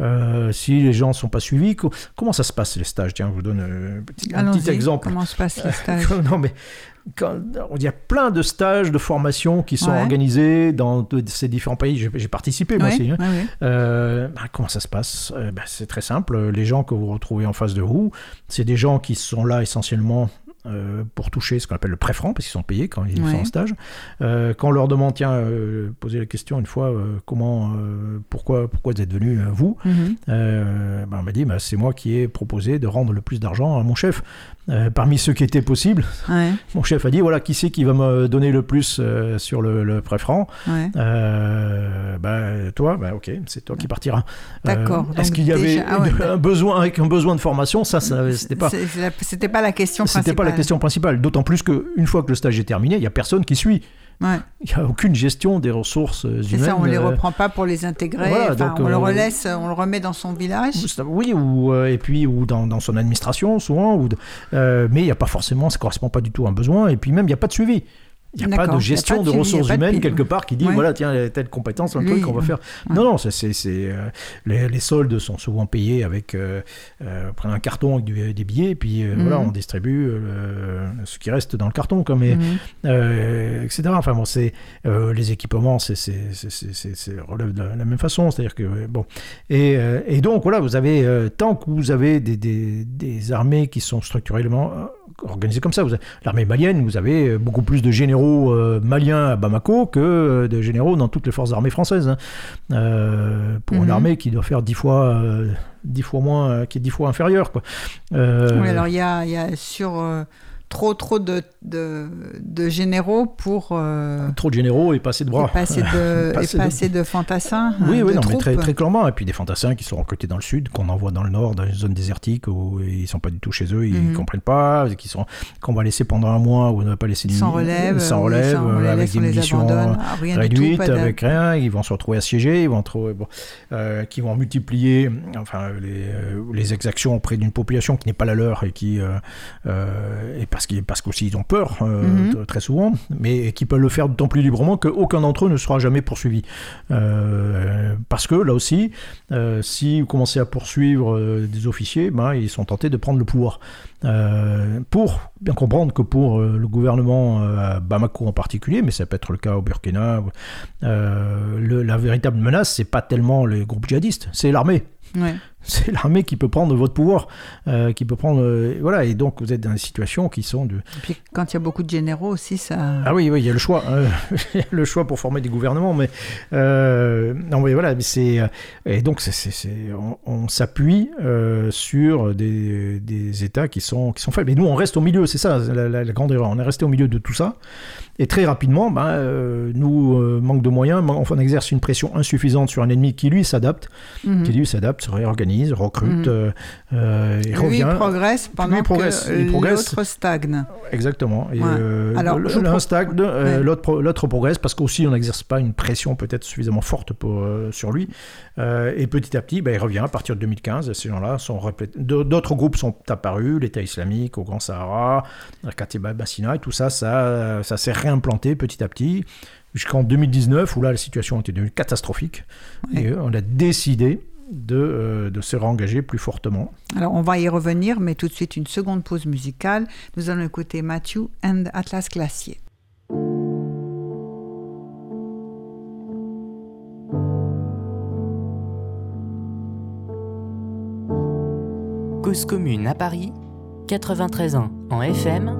euh, si les gens ne sont pas suivis, co- comment ça se passe les stages? Tiens, je vous donne euh, un petit, un Allons-y, petit exemple. Comment se passent les stages? Non, mais quand- il y a plein de stages de formation qui sont Ouais. organisés dans ces différents pays. J'ai participé moi aussi. hein. Euh, bah, comment ça se passe? Bah, C'est très simple. Les gens que vous retrouvez en face de vous, c'est des gens qui sont là essentiellement euh, pour toucher ce qu'on appelle le pré-franc, parce qu'ils sont payés quand ils Ouais. sont en stage. Euh, quand on leur demande, tiens, euh, poser la question une fois, comment, pourquoi, pourquoi vous êtes venu, vous Mhm. bah, On m'a dit, bah, c'est moi qui ai proposé de rendre le plus d'argent à mon chef. Euh, parmi ceux qui étaient possibles. Ouais, Mon chef a dit voilà, qui c'est qui va me donner le plus euh, sur le, le prêt franc ouais. Euh, bah, toi, bah, ok, c'est toi qui partiras. D'accord, Est-ce qu'il y avait déjà- ah ouais, une- d'accord. un besoin avec un besoin de formation? Ça, ça c'était pas. C'était pas la question principale. C'était pas la question principale. D'autant plus qu'une fois que le stage est terminé, il n'y a personne qui suit. Ouais. Il n'y a aucune gestion des ressources euh, C'est humaines. ça, on les euh, reprend pas pour les intégrer. voilà, enfin, donc, on le euh, relaisse, on le remet dans son village. Oui, ou, et puis ou dans, dans son administration souvent, ou de- euh, mais il n'y a pas forcément, ça correspond pas du tout à un besoin, et puis même il n'y a pas de suivi. Il n'y a pas de gestion pas de ressources de humaines quelque part qui dit Ouais. voilà tiens telle compétence, un truc on va ouais. faire. Ouais. Non non, c'est euh, les, les soldes sont souvent payés avec euh, euh, on prend un carton avec du- des billets, et puis euh, voilà on distribue ce qui reste dans le carton euh, etc. Enfin bon, c'est les équipements, c'est relève de la, même façon, c'est-à-dire que bon et, et donc voilà, vous avez tant que vous avez des, des, des armées qui sont structurellement organisées comme ça, l'armée malienne, vous avez beaucoup plus de généraux euh, maliens à Bamako que euh, de généraux dans toutes les forces armées françaises. hein. Euh, pour Mhm. une armée qui doit faire dix fois dix fois moins, qui est dix fois inférieure quoi. Oui, alors il y a, y a sur trop trop de, de, de généraux pour euh, Trop de généraux et pas assez de bras. et pas assez de, et Pas assez pas de- assez de fantassins. Oui, hein, oui, non, mais très, très clairement. Et puis des fantassins qui sont recrutés dans le sud, qu'on envoie dans le nord, dans une zone désertique où ils sont pas du tout chez eux, ils Mhm. comprennent pas, qui sont qu'on va laisser pendant un mois ou on ne va pas laisser Sans relève, sans oui, relève, sans euh, relève, avec des munitions. Ah, réduites, tout, avec rien, ils vont se retrouver assiégés, ils vont trouver, bon, euh, qui vont multiplier, enfin les, euh, les exactions auprès d'une population qui n'est pas la leur et qui euh, et parce qu'ils parce qu'aussi ils ont peur euh, Mhm. très souvent, mais qui peuvent le faire d'autant plus librement qu'aucun d'entre eux ne sera jamais poursuivi. Euh, parce que là aussi, euh, si vous commencez à poursuivre des officiers, ben, ils sont tentés de prendre le pouvoir. Pour bien comprendre que pour le gouvernement à Bamako en particulier, mais ça peut être le cas au Burkina, le- la véritable menace, c'est pas tellement les groupes djihadistes, c'est l'armée. Ouais. C'est l'armée qui peut prendre votre pouvoir, euh, qui peut prendre, euh, voilà, et donc vous êtes dans des situations qui sont de, Et puis quand il y a beaucoup de généraux aussi, ça. ah oui, oui, il y a le choix, euh, le choix pour former des gouvernements, mais euh, non, mais voilà, mais c'est et donc c'est, c'est- c'est- on, on s'appuie sur des, des États qui sont qui sont faibles. Et nous, on reste au milieu, c'est ça la, la- la grande erreur. On est resté au milieu de tout ça, et très rapidement, ben, nous manque de moyens, on exerce une pression insuffisante sur un ennemi qui lui s'adapte, Mhm. qui lui s'adapte, se réorganise, recrute, Mhm. euh, euh, et Lui, revient. il progresse pendant il progresse, que il progresse. l'autre stagne. Exactement. Et Ouais. euh, Alors, l'un pro- stagne, euh, Ouais. l'autre pro- l'autre progresse parce qu'aussi on n'exerce pas une pression peut-être suffisamment forte pour, euh, sur lui. Euh, et petit à petit, ben, il revient à partir de 2015. Ces gens-là sont D'autres groupes sont apparus, l'État islamique au Grand Sahara, la Katiba Bassina, et tout ça, ça, ça s'est réimplanté petit à petit jusqu'en 2019 où là la situation était devenue catastrophique. Ouais. Et euh, on a décidé de, euh, de se réengager plus fortement. Alors on va y revenir, mais tout de suite une seconde pause musicale. Nous allons écouter Matthew and Atlas Glacier. Cause commune à Paris, 93 ans en FM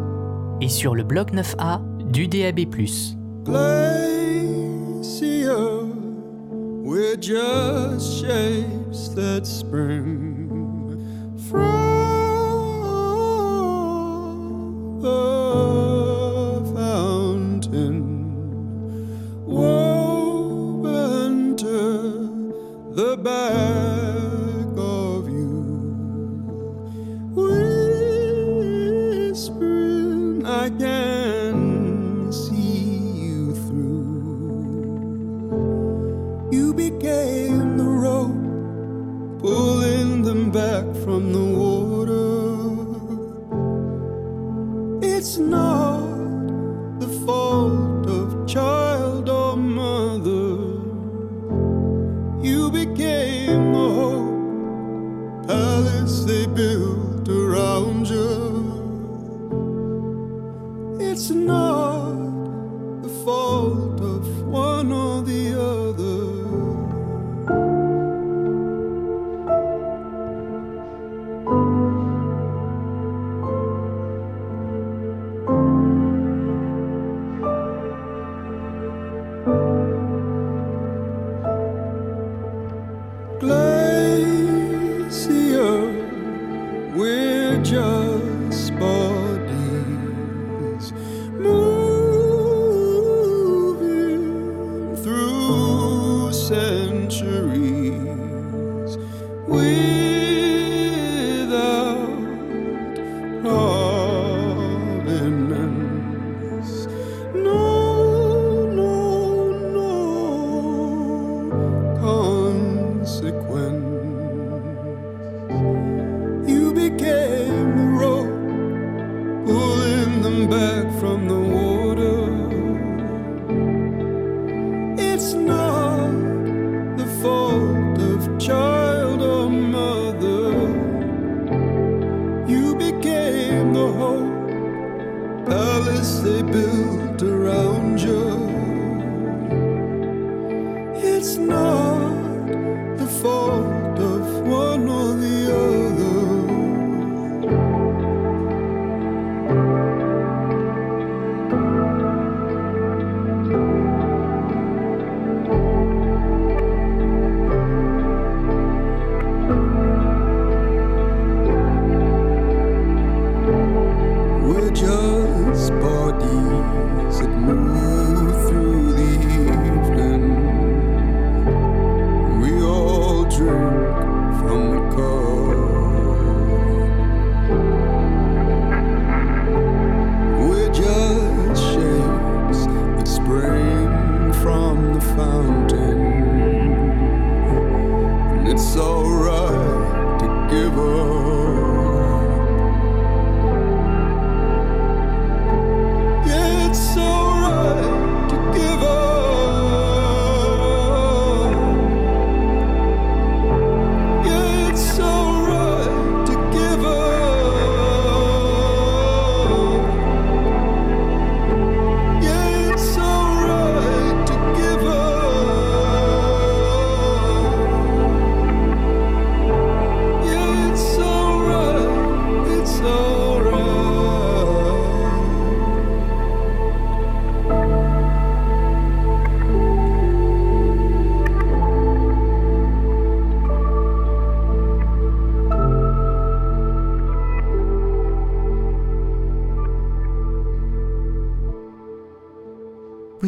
et sur le bloc 9A du DAB+. Just shapes that spring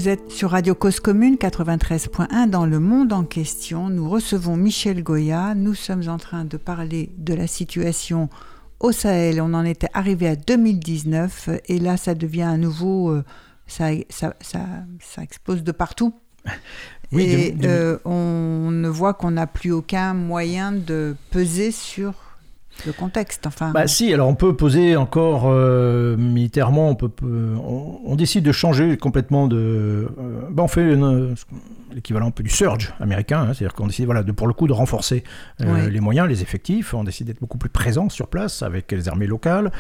Vous êtes sur Radio Cause Commune 93.1 dans le monde en question. Nous recevons Michel Goya. Nous sommes en train de parler de la situation au Sahel. On en était arrivé à 2019 et là, ça devient à nouveau. euh, ça, ça, ça, ça explose de partout. Oui, et de- de- euh, on ne voit qu'on n'a plus aucun moyen de peser sur le contexte. Enfin, Bah si, alors on peut poser encore euh, militairement, on, peut, peut- on, on décide de changer complètement de... euh, bah on fait l'équivalent un peu du surge américain, hein, c'est-à-dire qu'on décide voilà, de, pour le coup de renforcer euh, les moyens, les effectifs, on décide d'être beaucoup plus présent sur place avec les armées locales.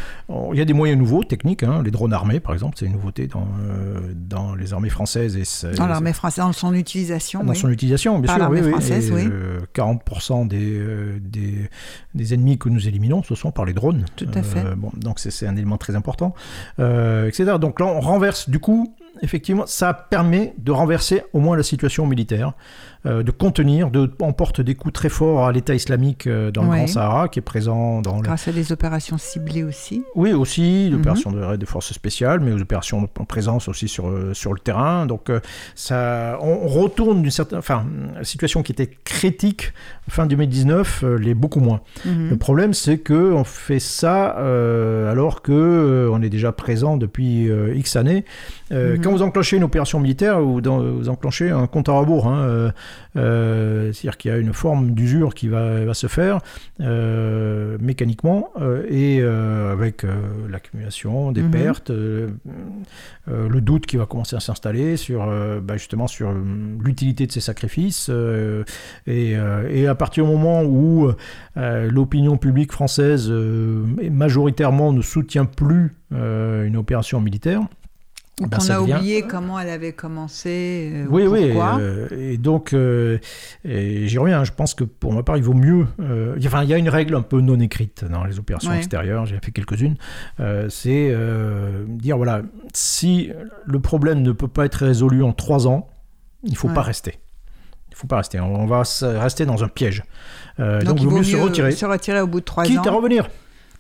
Il y a des moyens nouveaux, techniques, hein, les drones armés par exemple, c'est une nouveauté dans, euh, dans les armées françaises. Et dans l'armée française, dans son utilisation. dans oui. son utilisation, bien Par sûr. oui, oui. française, Et, oui. euh, 40% des, euh, des, des ennemis que nous éliminons, ce sont par les drones. Tout à fait. bon, donc c'est un élément très important, euh, etc. Donc là, on renverse, du coup, effectivement, ça permet de renverser au moins la situation militaire, euh, de contenir, de, on porte des coups très forts à l'État islamique euh, dans le Ouais. Grand Sahara, qui est présent dans le, Grâce à des opérations ciblées aussi. oui, aussi, Mhm. l'opération de, de forces spéciales, mais aux opérations en présence aussi sur, euh, sur le terrain. Donc, euh, ça, on, retourne d'une certaine. Enfin, la situation qui était critique fin 2019 euh, l'est beaucoup moins. Mhm. Le problème, c'est que on fait ça euh, alors que euh, on est déjà présent depuis euh, X années. Euh, Mhm. Quand vous enclenchez une opération militaire, vous, dans- vous enclenchez un compte à rebours. hein, euh, euh, C'est-à-dire qu'il y a une forme d'usure qui va, va se faire euh, mécaniquement euh, et euh, avec euh, l'accumulation des Mhm. pertes, euh, euh, le doute qui va commencer à s'installer sur euh, bah, justement sur euh, l'utilité de ces sacrifices euh, et, euh, et à partir du moment où euh, l'opinion publique française euh, majoritairement ne soutient plus euh, une opération militaire. Donc ben, on a devient- oublié comment elle avait commencé. euh, Oui, oui. euh, et donc, euh, j'y reviens. Je pense que pour ma part, il vaut mieux. enfin, il y a une règle un peu non écrite dans les opérations Ouais. extérieures. J'ai fait quelques-unes. c'est dire voilà, si le problème ne peut pas être résolu en trois ans, il ne faut Ouais. pas rester. Il faut pas rester. On va rester dans un piège. Donc, Donc, il vaut vaut mieux se retirer. se retirer au bout de trois Quitte à ans. revenir.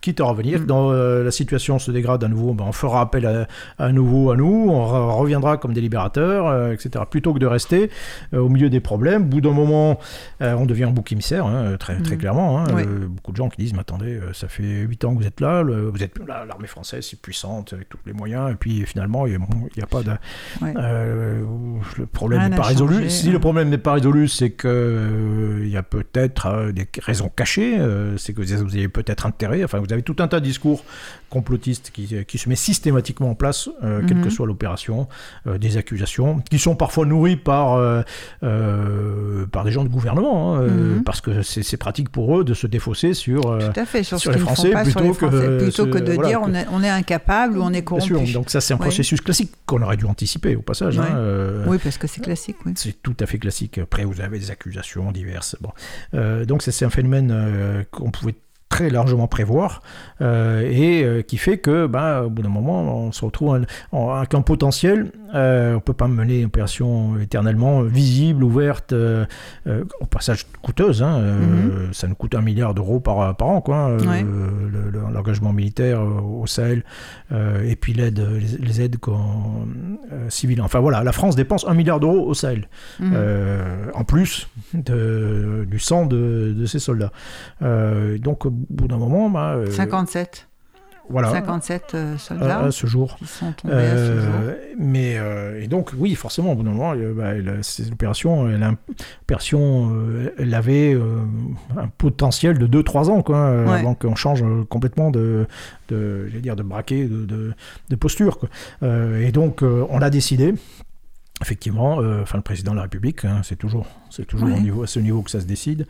Quitte à revenir, Mm. dans euh, la situation se dégrade à nouveau, ben, on fera appel à, à nouveau à nous, on re- reviendra comme des libérateurs, euh, etc. Plutôt que de rester euh, au milieu des problèmes. Au bout d'un moment, on devient un bouc émissaire, hein, très, très Mm. clairement. hein. Beaucoup de gens qui disent, mais attendez, ça fait 8 ans que vous êtes là, le- vous êtes là, l'armée française, c'est puissante, avec tous les moyens, et puis finalement, il n'y a pas de... Ouais. le problème n'est pas résolu. Si le problème n'est pas résolu, c'est euh, il y a peut-être des raisons cachées. c'est que vous avez peut-être intérêt. Enfin, vous avez tout un tas de discours complotistes qui, qui se met systématiquement en place, euh, quelle que Mhm. soit l'opération, euh, des accusations qui sont parfois nourries par, euh, euh, par des gens de gouvernement, hein, euh, Mhm. parce que c'est pratique pour eux de se défausser sur. euh, Tout à fait, sur, les Français, sur les plutôt que, euh, plutôt de voilà, dire que- on, est, on est incapable ou on est Bien corrompu. sûr, donc ça c'est un Oui. processus classique qu'on aurait dû anticiper au passage. Hein, euh, Oui, parce que c'est classique, oui. c'est tout à fait classique. Après, vous avez des accusations diverses. Bon. Euh, donc, c'est un phénomène euh, qu'on pouvait très largement prévoir euh, et euh, qui fait que, bah, au bout d'un moment, on se retrouve avec un potentiel. Euh, on peut pas mener une opération éternellement visible, ouverte, au passage coûteuse. hein, euh, Ça nous coûte un milliard d'euros par, par an, quoi. Ouais. le- le- L'engagement militaire au Sahel et puis l'aide, les, les aides civiles. Enfin voilà, la France dépense un milliard d'euros au Sahel. Mhm. Euh, en plus de, du sang de, de ces soldats. Euh, donc, bout d'un moment, bah, euh, 57. voilà, 57 euh, à, soldats à ce jour. qui sont tombés à ce jour. Euh, mais euh, et donc oui forcément au bout d'un moment euh, bah, elle- cette opération elle, opération, euh, elle avait euh, un potentiel de 2-3 ans quoi, euh, Ouais. avant qu'on change euh, complètement de, de j'allais dire de braquet de, de, de posture quoi. Euh, et donc euh, on l'a décidé effectivement, euh, enfin le président de la République, hein, c'est toujours, c'est toujours Ouais. au niveau, à ce niveau que ça se décide,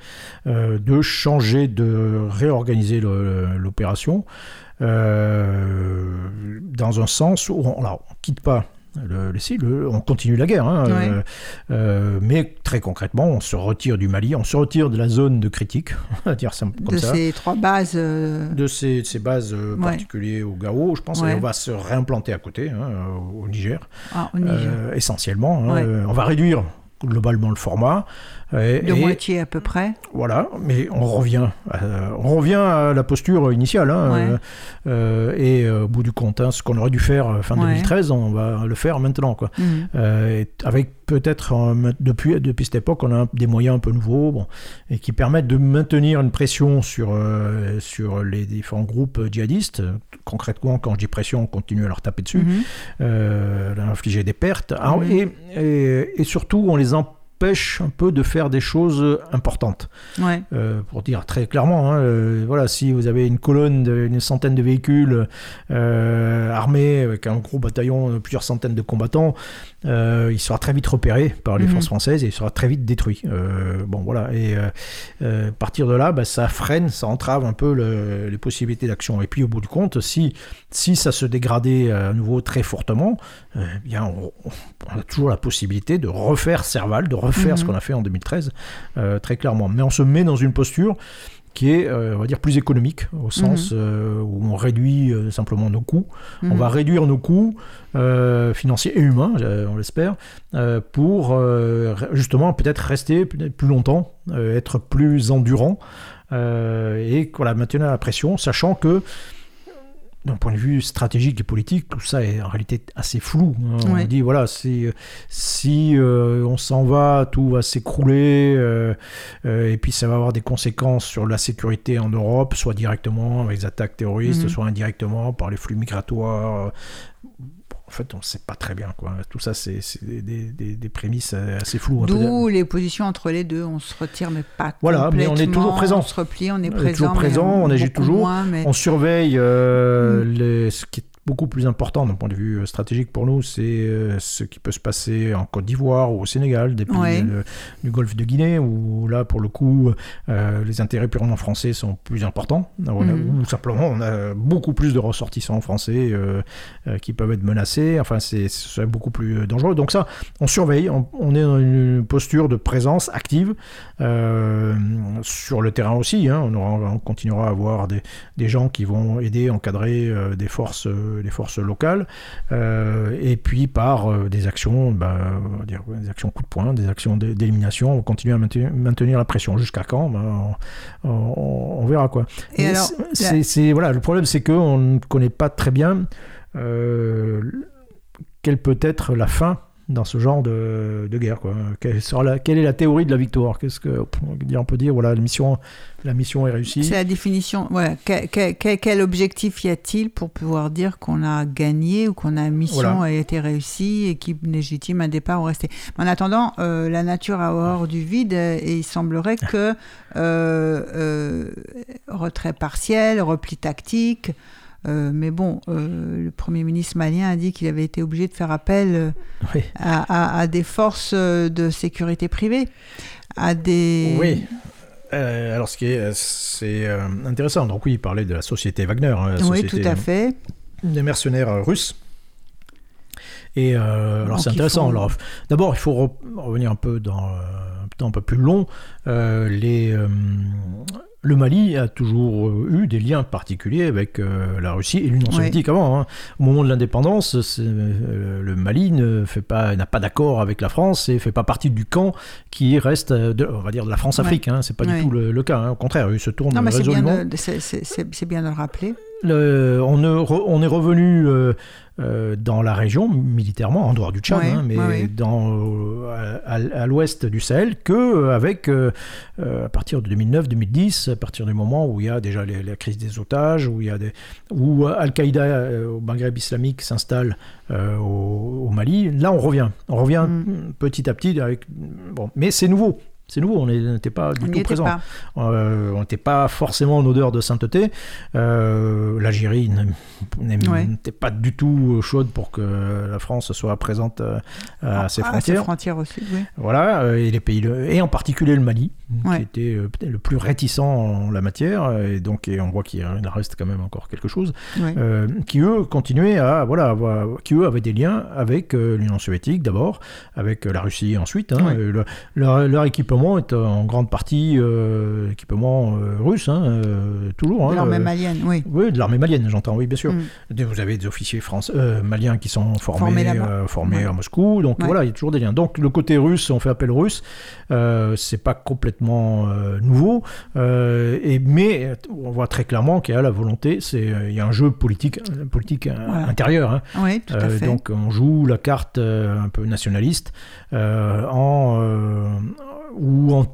euh, de changer, de réorganiser l'opération euh, dans un sens où on, on quitte pas le, le- si, le- on continue la guerre, hein, Ouais. euh, euh, mais très concrètement, on se retire du Mali, on se retire de la zone de critique, on va dire ça comme De ça ces trois bases. euh, de ces, de ces bases Ouais. particulières au Gao, je pense, Ouais. et on va se réimplanter à côté, hein, au Niger, ah, au Niger. essentiellement. hein. On va réduire globalement le format. De et, moitié à peu près. Voilà, mais on revient, à, on revient à la posture initiale. hein, Ouais. euh, euh, et euh, au bout du compte, hein, ce qu'on aurait dû faire fin Ouais. 2013, on va le faire maintenant. Quoi. Mhm. Euh, avec peut-être depuis, depuis cette époque, on a des moyens un peu nouveaux bon, et qui permettent de maintenir une pression sur, euh, sur les différents groupes djihadistes. Concrètement, quand je dis pression, on continue à leur taper dessus, leur infliger des pertes. Alors, Mhm. et, et, et surtout, on les empêche un peu de faire des choses importantes. Ouais. Euh, pour dire très clairement, hein, euh, voilà, si vous avez une colonne d'une centaine de véhicules euh, armés avec un gros bataillon de plusieurs centaines de combattants, euh, il sera très vite repéré par les Mhm. forces françaises et il sera très vite détruit. Euh, bon, voilà. Et euh, à partir de là, bah, ça freine, ça entrave un peu le- les possibilités d'action. Et puis au bout du compte, si, si ça se dégradait à nouveau très fortement, eh bien, on, on a toujours la possibilité de refaire Serval, de refaire ce Mhm. qu'on a fait en 2013, euh, très clairement. Mais on se met dans une posture qui est, euh, on va dire, plus économique, au sens euh, où on réduit euh, simplement nos coûts. On Mhm. va réduire nos coûts financiers et humains, on l'espère, pour justement peut-être rester plus longtemps, être plus endurant euh, et voilà, maintenir la pression, sachant que d'un point de vue stratégique et politique, tout ça est en réalité assez flou. hein. On Ouais. dit, voilà, si, si euh, on s'en va, tout va s'écrouler, euh, euh, et puis ça va avoir des conséquences sur la sécurité en Europe, soit directement avec les attaques terroristes, Mhm. soit indirectement par les flux migratoires. En fait, on ne sait pas très bien. Quoi. Tout ça, c'est des, des- des- des prémices assez floues. D'où les positions entre les deux. On se retire, mais pas Voilà, mais on est toujours présent. On se replie, on est On est présent. toujours présent, on agit beaucoup toujours. moins, mais- On surveille euh, Mm. les- ce qui est beaucoup plus important d'un point de vue euh, stratégique pour nous, c'est euh, ce qui peut se passer en Côte d'Ivoire ou au Sénégal, des pays Ouais. euh, du Golfe de Guinée, où là, pour le coup, euh, les intérêts purement français sont plus importants, Mhm. ou simplement on a beaucoup plus de ressortissants français euh, euh, qui peuvent être menacés, enfin c'est beaucoup plus dangereux. Donc ça, on surveille, on, on est dans une posture de présence active sur le terrain aussi. hein. on, aura- on continuera à avoir des, des gens qui vont aider, encadrer des forces, euh, des forces locales, euh, et puis par euh, des actions, bah, on va dire, des actions coup de poing, des actions d'é- d'élimination, on va continuer à maintenir, maintenir la pression. Jusqu'à quand? Ben, on, on- on verra quoi. Et voilà, le problème c'est qu'on ne connaît pas très bien quelle peut être la fin dans ce genre de, de guerre. Quoi. Quelle, sera la- quelle est la théorie de la victoire? Qu'est-ce que on peut dire voilà, la mission, la mission est réussie. C'est la définition. Ouais. Que- que- que- quel objectif y a-t-il pour pouvoir dire qu'on a gagné ou qu'on a mission Voilà. a été réussie et qui légitime un départ ou rester? En attendant, euh, la nature a horreur du vide et il semblerait que euh, euh, retrait partiel, repli tactique. Euh, mais bon, euh, le Premier ministre malien a dit qu'il avait été obligé de faire appel euh, Oui. à, à- à des forces de sécurité privée, à des... Oui. Euh, alors, ce qui est, c'est intéressant. Donc, oui, il parlait de la société Wagner, hein, la Oui, société tout à fait. des mercenaires russes. Et alors, c'est intéressant. Alors, D'abord, il faut re- revenir un peu dans un temps un peu plus long. Les, le Mali a toujours euh, eu des liens particuliers avec euh, la Russie et l'Union soviétique avant. hein. Au moment de l'indépendance, euh, le Mali ne fait pas, n'a pas d'accord avec la France et fait pas partie du camp qui reste, de, on va dire, de la France-Afrique. Hein. C'est pas du tout le, le cas. hein. Au contraire, il se tourne résolument. c'est- bien de le rappeler. Le- on, est re- on est revenu euh, euh, dans la région militairement, en dehors du Tchad, Ouais, hein, mais ouais, ouais. dans, euh, à, à l'ouest du Sahel, que euh, euh, à partir de 2009-2010, à partir du moment où il y a déjà les- la crise des otages, où il y a des, où Al-Qaïda au Maghreb islamique s'installe au, au Mali, là on revient, on revient Mm. petit à petit avec bon, mais c'est nouveau. C'est nouveau, on n'était pas du On tout présent. pas. Euh, on n'était pas forcément en odeur de sainteté. Euh, L'Algérie Ouais. n'était pas du tout chaude pour que la France soit présente euh, à ses Ah, frontières. frontières aussi, oui. Voilà, et les pays, et en particulier le Mali, Ouais. qui était euh, peut-être le plus réticent en la matière, et donc et on voit qu'il reste quand même encore quelque chose, Ouais. euh, qui eux continuaient à, voilà, avoir- qui eux avaient des liens avec euh, l'Union soviétique d'abord, avec la Russie ensuite. hein. Ouais. Le- leur, leur équipement est en grande partie euh, équipement russe, hein, toujours. hein, L'armée euh, malienne, oui. oui, de l'armée malienne, j'entends, oui, bien sûr. Mm. Vous avez des officiers français, maliens qui sont formés, Formés formés à Moscou, donc voilà, il y a toujours des liens. Donc le côté russe, on fait appel euh, c'est pas complètement euh, nouveau, euh, et, mais on voit très clairement qu'il y a la volonté, c'est euh, il y a un jeu politique, politique Voilà. intérieur. hein. Oui, tout à fait. donc on joue la carte un peu nationaliste en ou en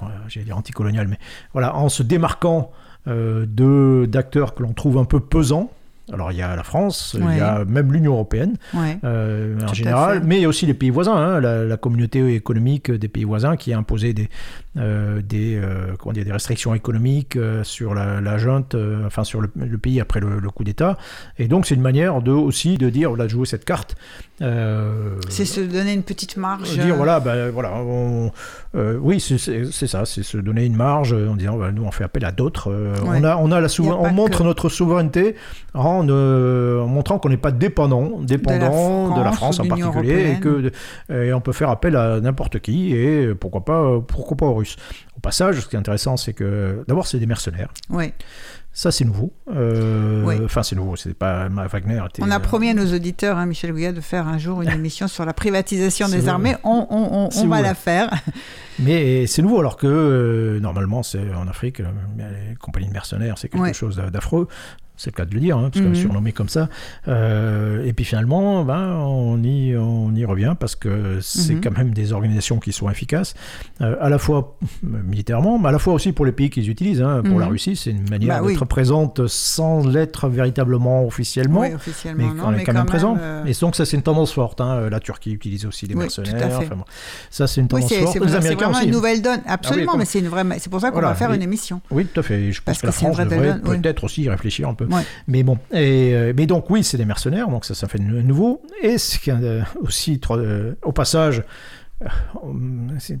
voilà, j'allais dire anticolonial, mais voilà, en se démarquant de d'acteurs que l'on trouve un peu pesants. Alors il y a la France, il y a même l'Union européenne Ouais. euh, en général, mais il y a aussi les pays voisins, hein, la, la communauté économique des pays voisins qui a imposé des, euh, des, euh, comment dire, des restrictions économiques sur la, la junte, enfin sur le, le pays après le, le coup d'État. Et donc c'est une manière de aussi de dire, voilà, de jouer cette carte. Euh, C'est se donner une petite marge. dire euh, voilà, ben, voilà on- euh, oui c'est- ça, c'est se donner une marge en disant bah, nous on fait appel à d'autres, euh, Ouais. on a on a la on montre que- notre souveraineté en, en montrant qu'on n'est pas dépendant, dépendant de la France, en particulier et que et on peut faire appel à n'importe qui et pourquoi pas pourquoi pas aux Russes. Au passage, ce qui est intéressant, c'est que d'abord c'est des mercenaires. ouais. Ça c'est nouveau. Euh. Enfin c'est nouveau, c'est pas Wagner. On a euh, promis à nos auditeurs, hein, Michel Gouillat, de faire un jour une émission sur la privatisation des armées. On, on- on- si on vous va la faire. Mais c'est nouveau alors que euh, normalement c'est en Afrique les compagnies de mercenaires c'est quelque Ouais. chose d'affreux. C'est le cas de le dire, hein, parce que Mhm. surnommé comme ça. Euh, et puis finalement, ben, on, y, on y revient parce que c'est Mhm. quand même des organisations qui sont efficaces, euh, à la fois euh, militairement, mais à la fois aussi pour les pays qui les utilisent. hein. Pour Mhm. la Russie, c'est une manière Bah oui. d'être présente sans l'être véritablement officiellement. oui, officiellement, Mais non, on est mais quand même présent. euh, Et donc ça c'est une tendance forte. hein. La Turquie utilise aussi des Oui, tout à mercenaires. fait. Enfin, bon. Ça c'est une tendance forte. c'est Les vrai- c'est Américains vraiment aussi. une nouvelle donne. Absolument, comme- mais c'est une vraie. C'est pour ça qu'on Voilà, va faire et- une émission. Oui, tout à fait. Je pense Parce que, que la France devrait peut-être aussi y réfléchir un peu. Ouais. Mais bon, et, euh, mais donc oui, c'est des mercenaires, donc ça, ça fait de nouveau. Et ce qui euh, aussi, euh, au passage,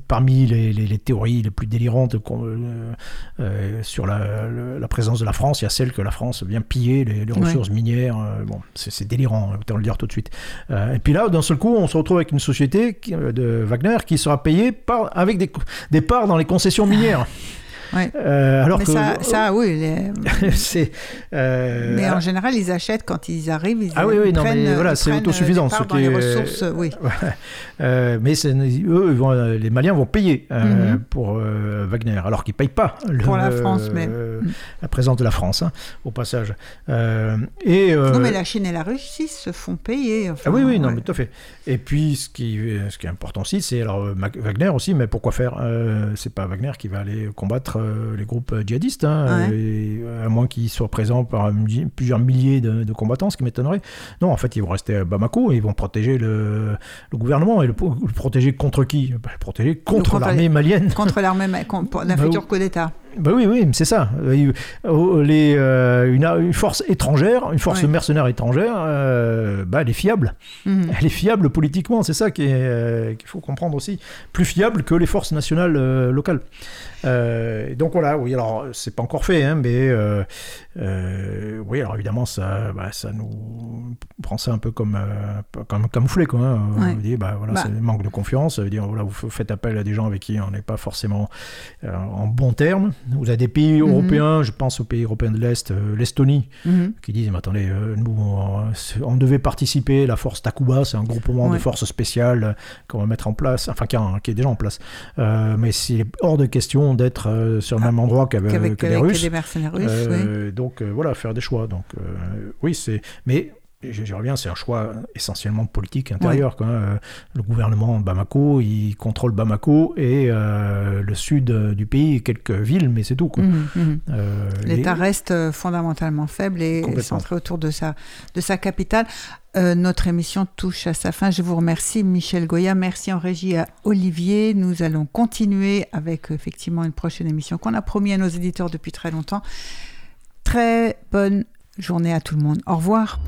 parmi les, les- les théories les plus délirantes euh, euh, sur la, le- la présence de la France, il y a celle que la France vient piller les, les Ouais. ressources minières. euh, bon, c'est délirant, hein, autant le dire tout de suite. Et puis là, d'un seul coup, on se retrouve avec une société qui- de Wagner qui sera payée par, avec des, des parts dans les concessions minières. Ouais. Euh, alors mais que ça, ça, oui. les- c'est euh, Mais en général, ils achètent quand ils arrivent. Ils, Ah oui, oui, non, mais voilà, c'est euh, autosuffisant, ce qui est- ressources, oui. Euh, mais eux, ils vont- les Maliens vont payer Mhm. pour Wagner, alors qu'ils ne payent pas le- Pour la France, mais- Mhm. la présence de la France, hein, au passage. Et, Non, mais la Chine et la Russie se font payer. enfin, Ah oui, oui, non, ouais. mais tout à fait. Et puis, ce qui, ce qui est important aussi, c'est alors Wagner aussi, mais pourquoi faire? C'est pas Wagner qui va aller combattre euh, les groupes djihadistes, hein, Ouais. et, à moins qu'ils soient présents par plusieurs milliers de, de combattants, ce qui m'étonnerait. Non, en fait, ils vont rester à Bamako, et ils vont protéger le, le gouvernement, et le, le protéger contre qui? Bah, Le protéger contre contre l'armée malienne. Contre l'armée, contre d'un Bah coup d'État. Bah oui, oui, c'est ça. Euh, Les, euh, une, une force étrangère, une force Ouais. mercenaire étrangère, euh, bah, elle est fiable. Mhm. Elle est fiable politiquement, c'est ça euh, qu'il faut comprendre aussi. Plus fiable que les forces nationales locales. Donc voilà, oui, alors c'est pas encore fait, hein, mais oui, alors évidemment, ça, bah, ça nous prend ça un peu comme, comme camouflé, quoi. hein. Ouais. On dit, bah voilà, Bah. c'est le manque de confiance. Ça veut dire, voilà, vous faites appel à des gens avec qui on n'est pas forcément en bon terme. Vous avez des pays Mhm. européens, je pense aux pays européens de l'Est, euh, l'Estonie, Mhm. qui disent mais attendez euh, nous on, on devait participer la force Takuba c'est un groupement de forces spéciales euh, qu'on va mettre en place enfin qui, a- qui est déjà en place Euh, mais c'est hors de question d'être euh, sur le même endroit qu'avec, les Russes des mercenaires russes, oui. Euh, donc euh, voilà faire des choix donc euh, oui c'est mais je, reviens, c'est un choix essentiellement politique intérieur. quoi, hein. Le gouvernement Bamako, il contrôle Bamako et euh, le sud euh, du pays, quelques villes, mais c'est tout. quoi. Mhm, mhm. Euh, L'État les- reste fondamentalement faible et centré autour de sa, de sa capitale. Euh, notre émission touche à sa fin. Je vous remercie, Michel Goya. Merci en régie à Olivier. Nous allons continuer avec effectivement une prochaine émission qu'on a promis à nos éditeurs depuis très longtemps. Très bonne journée à tout le monde. Au revoir.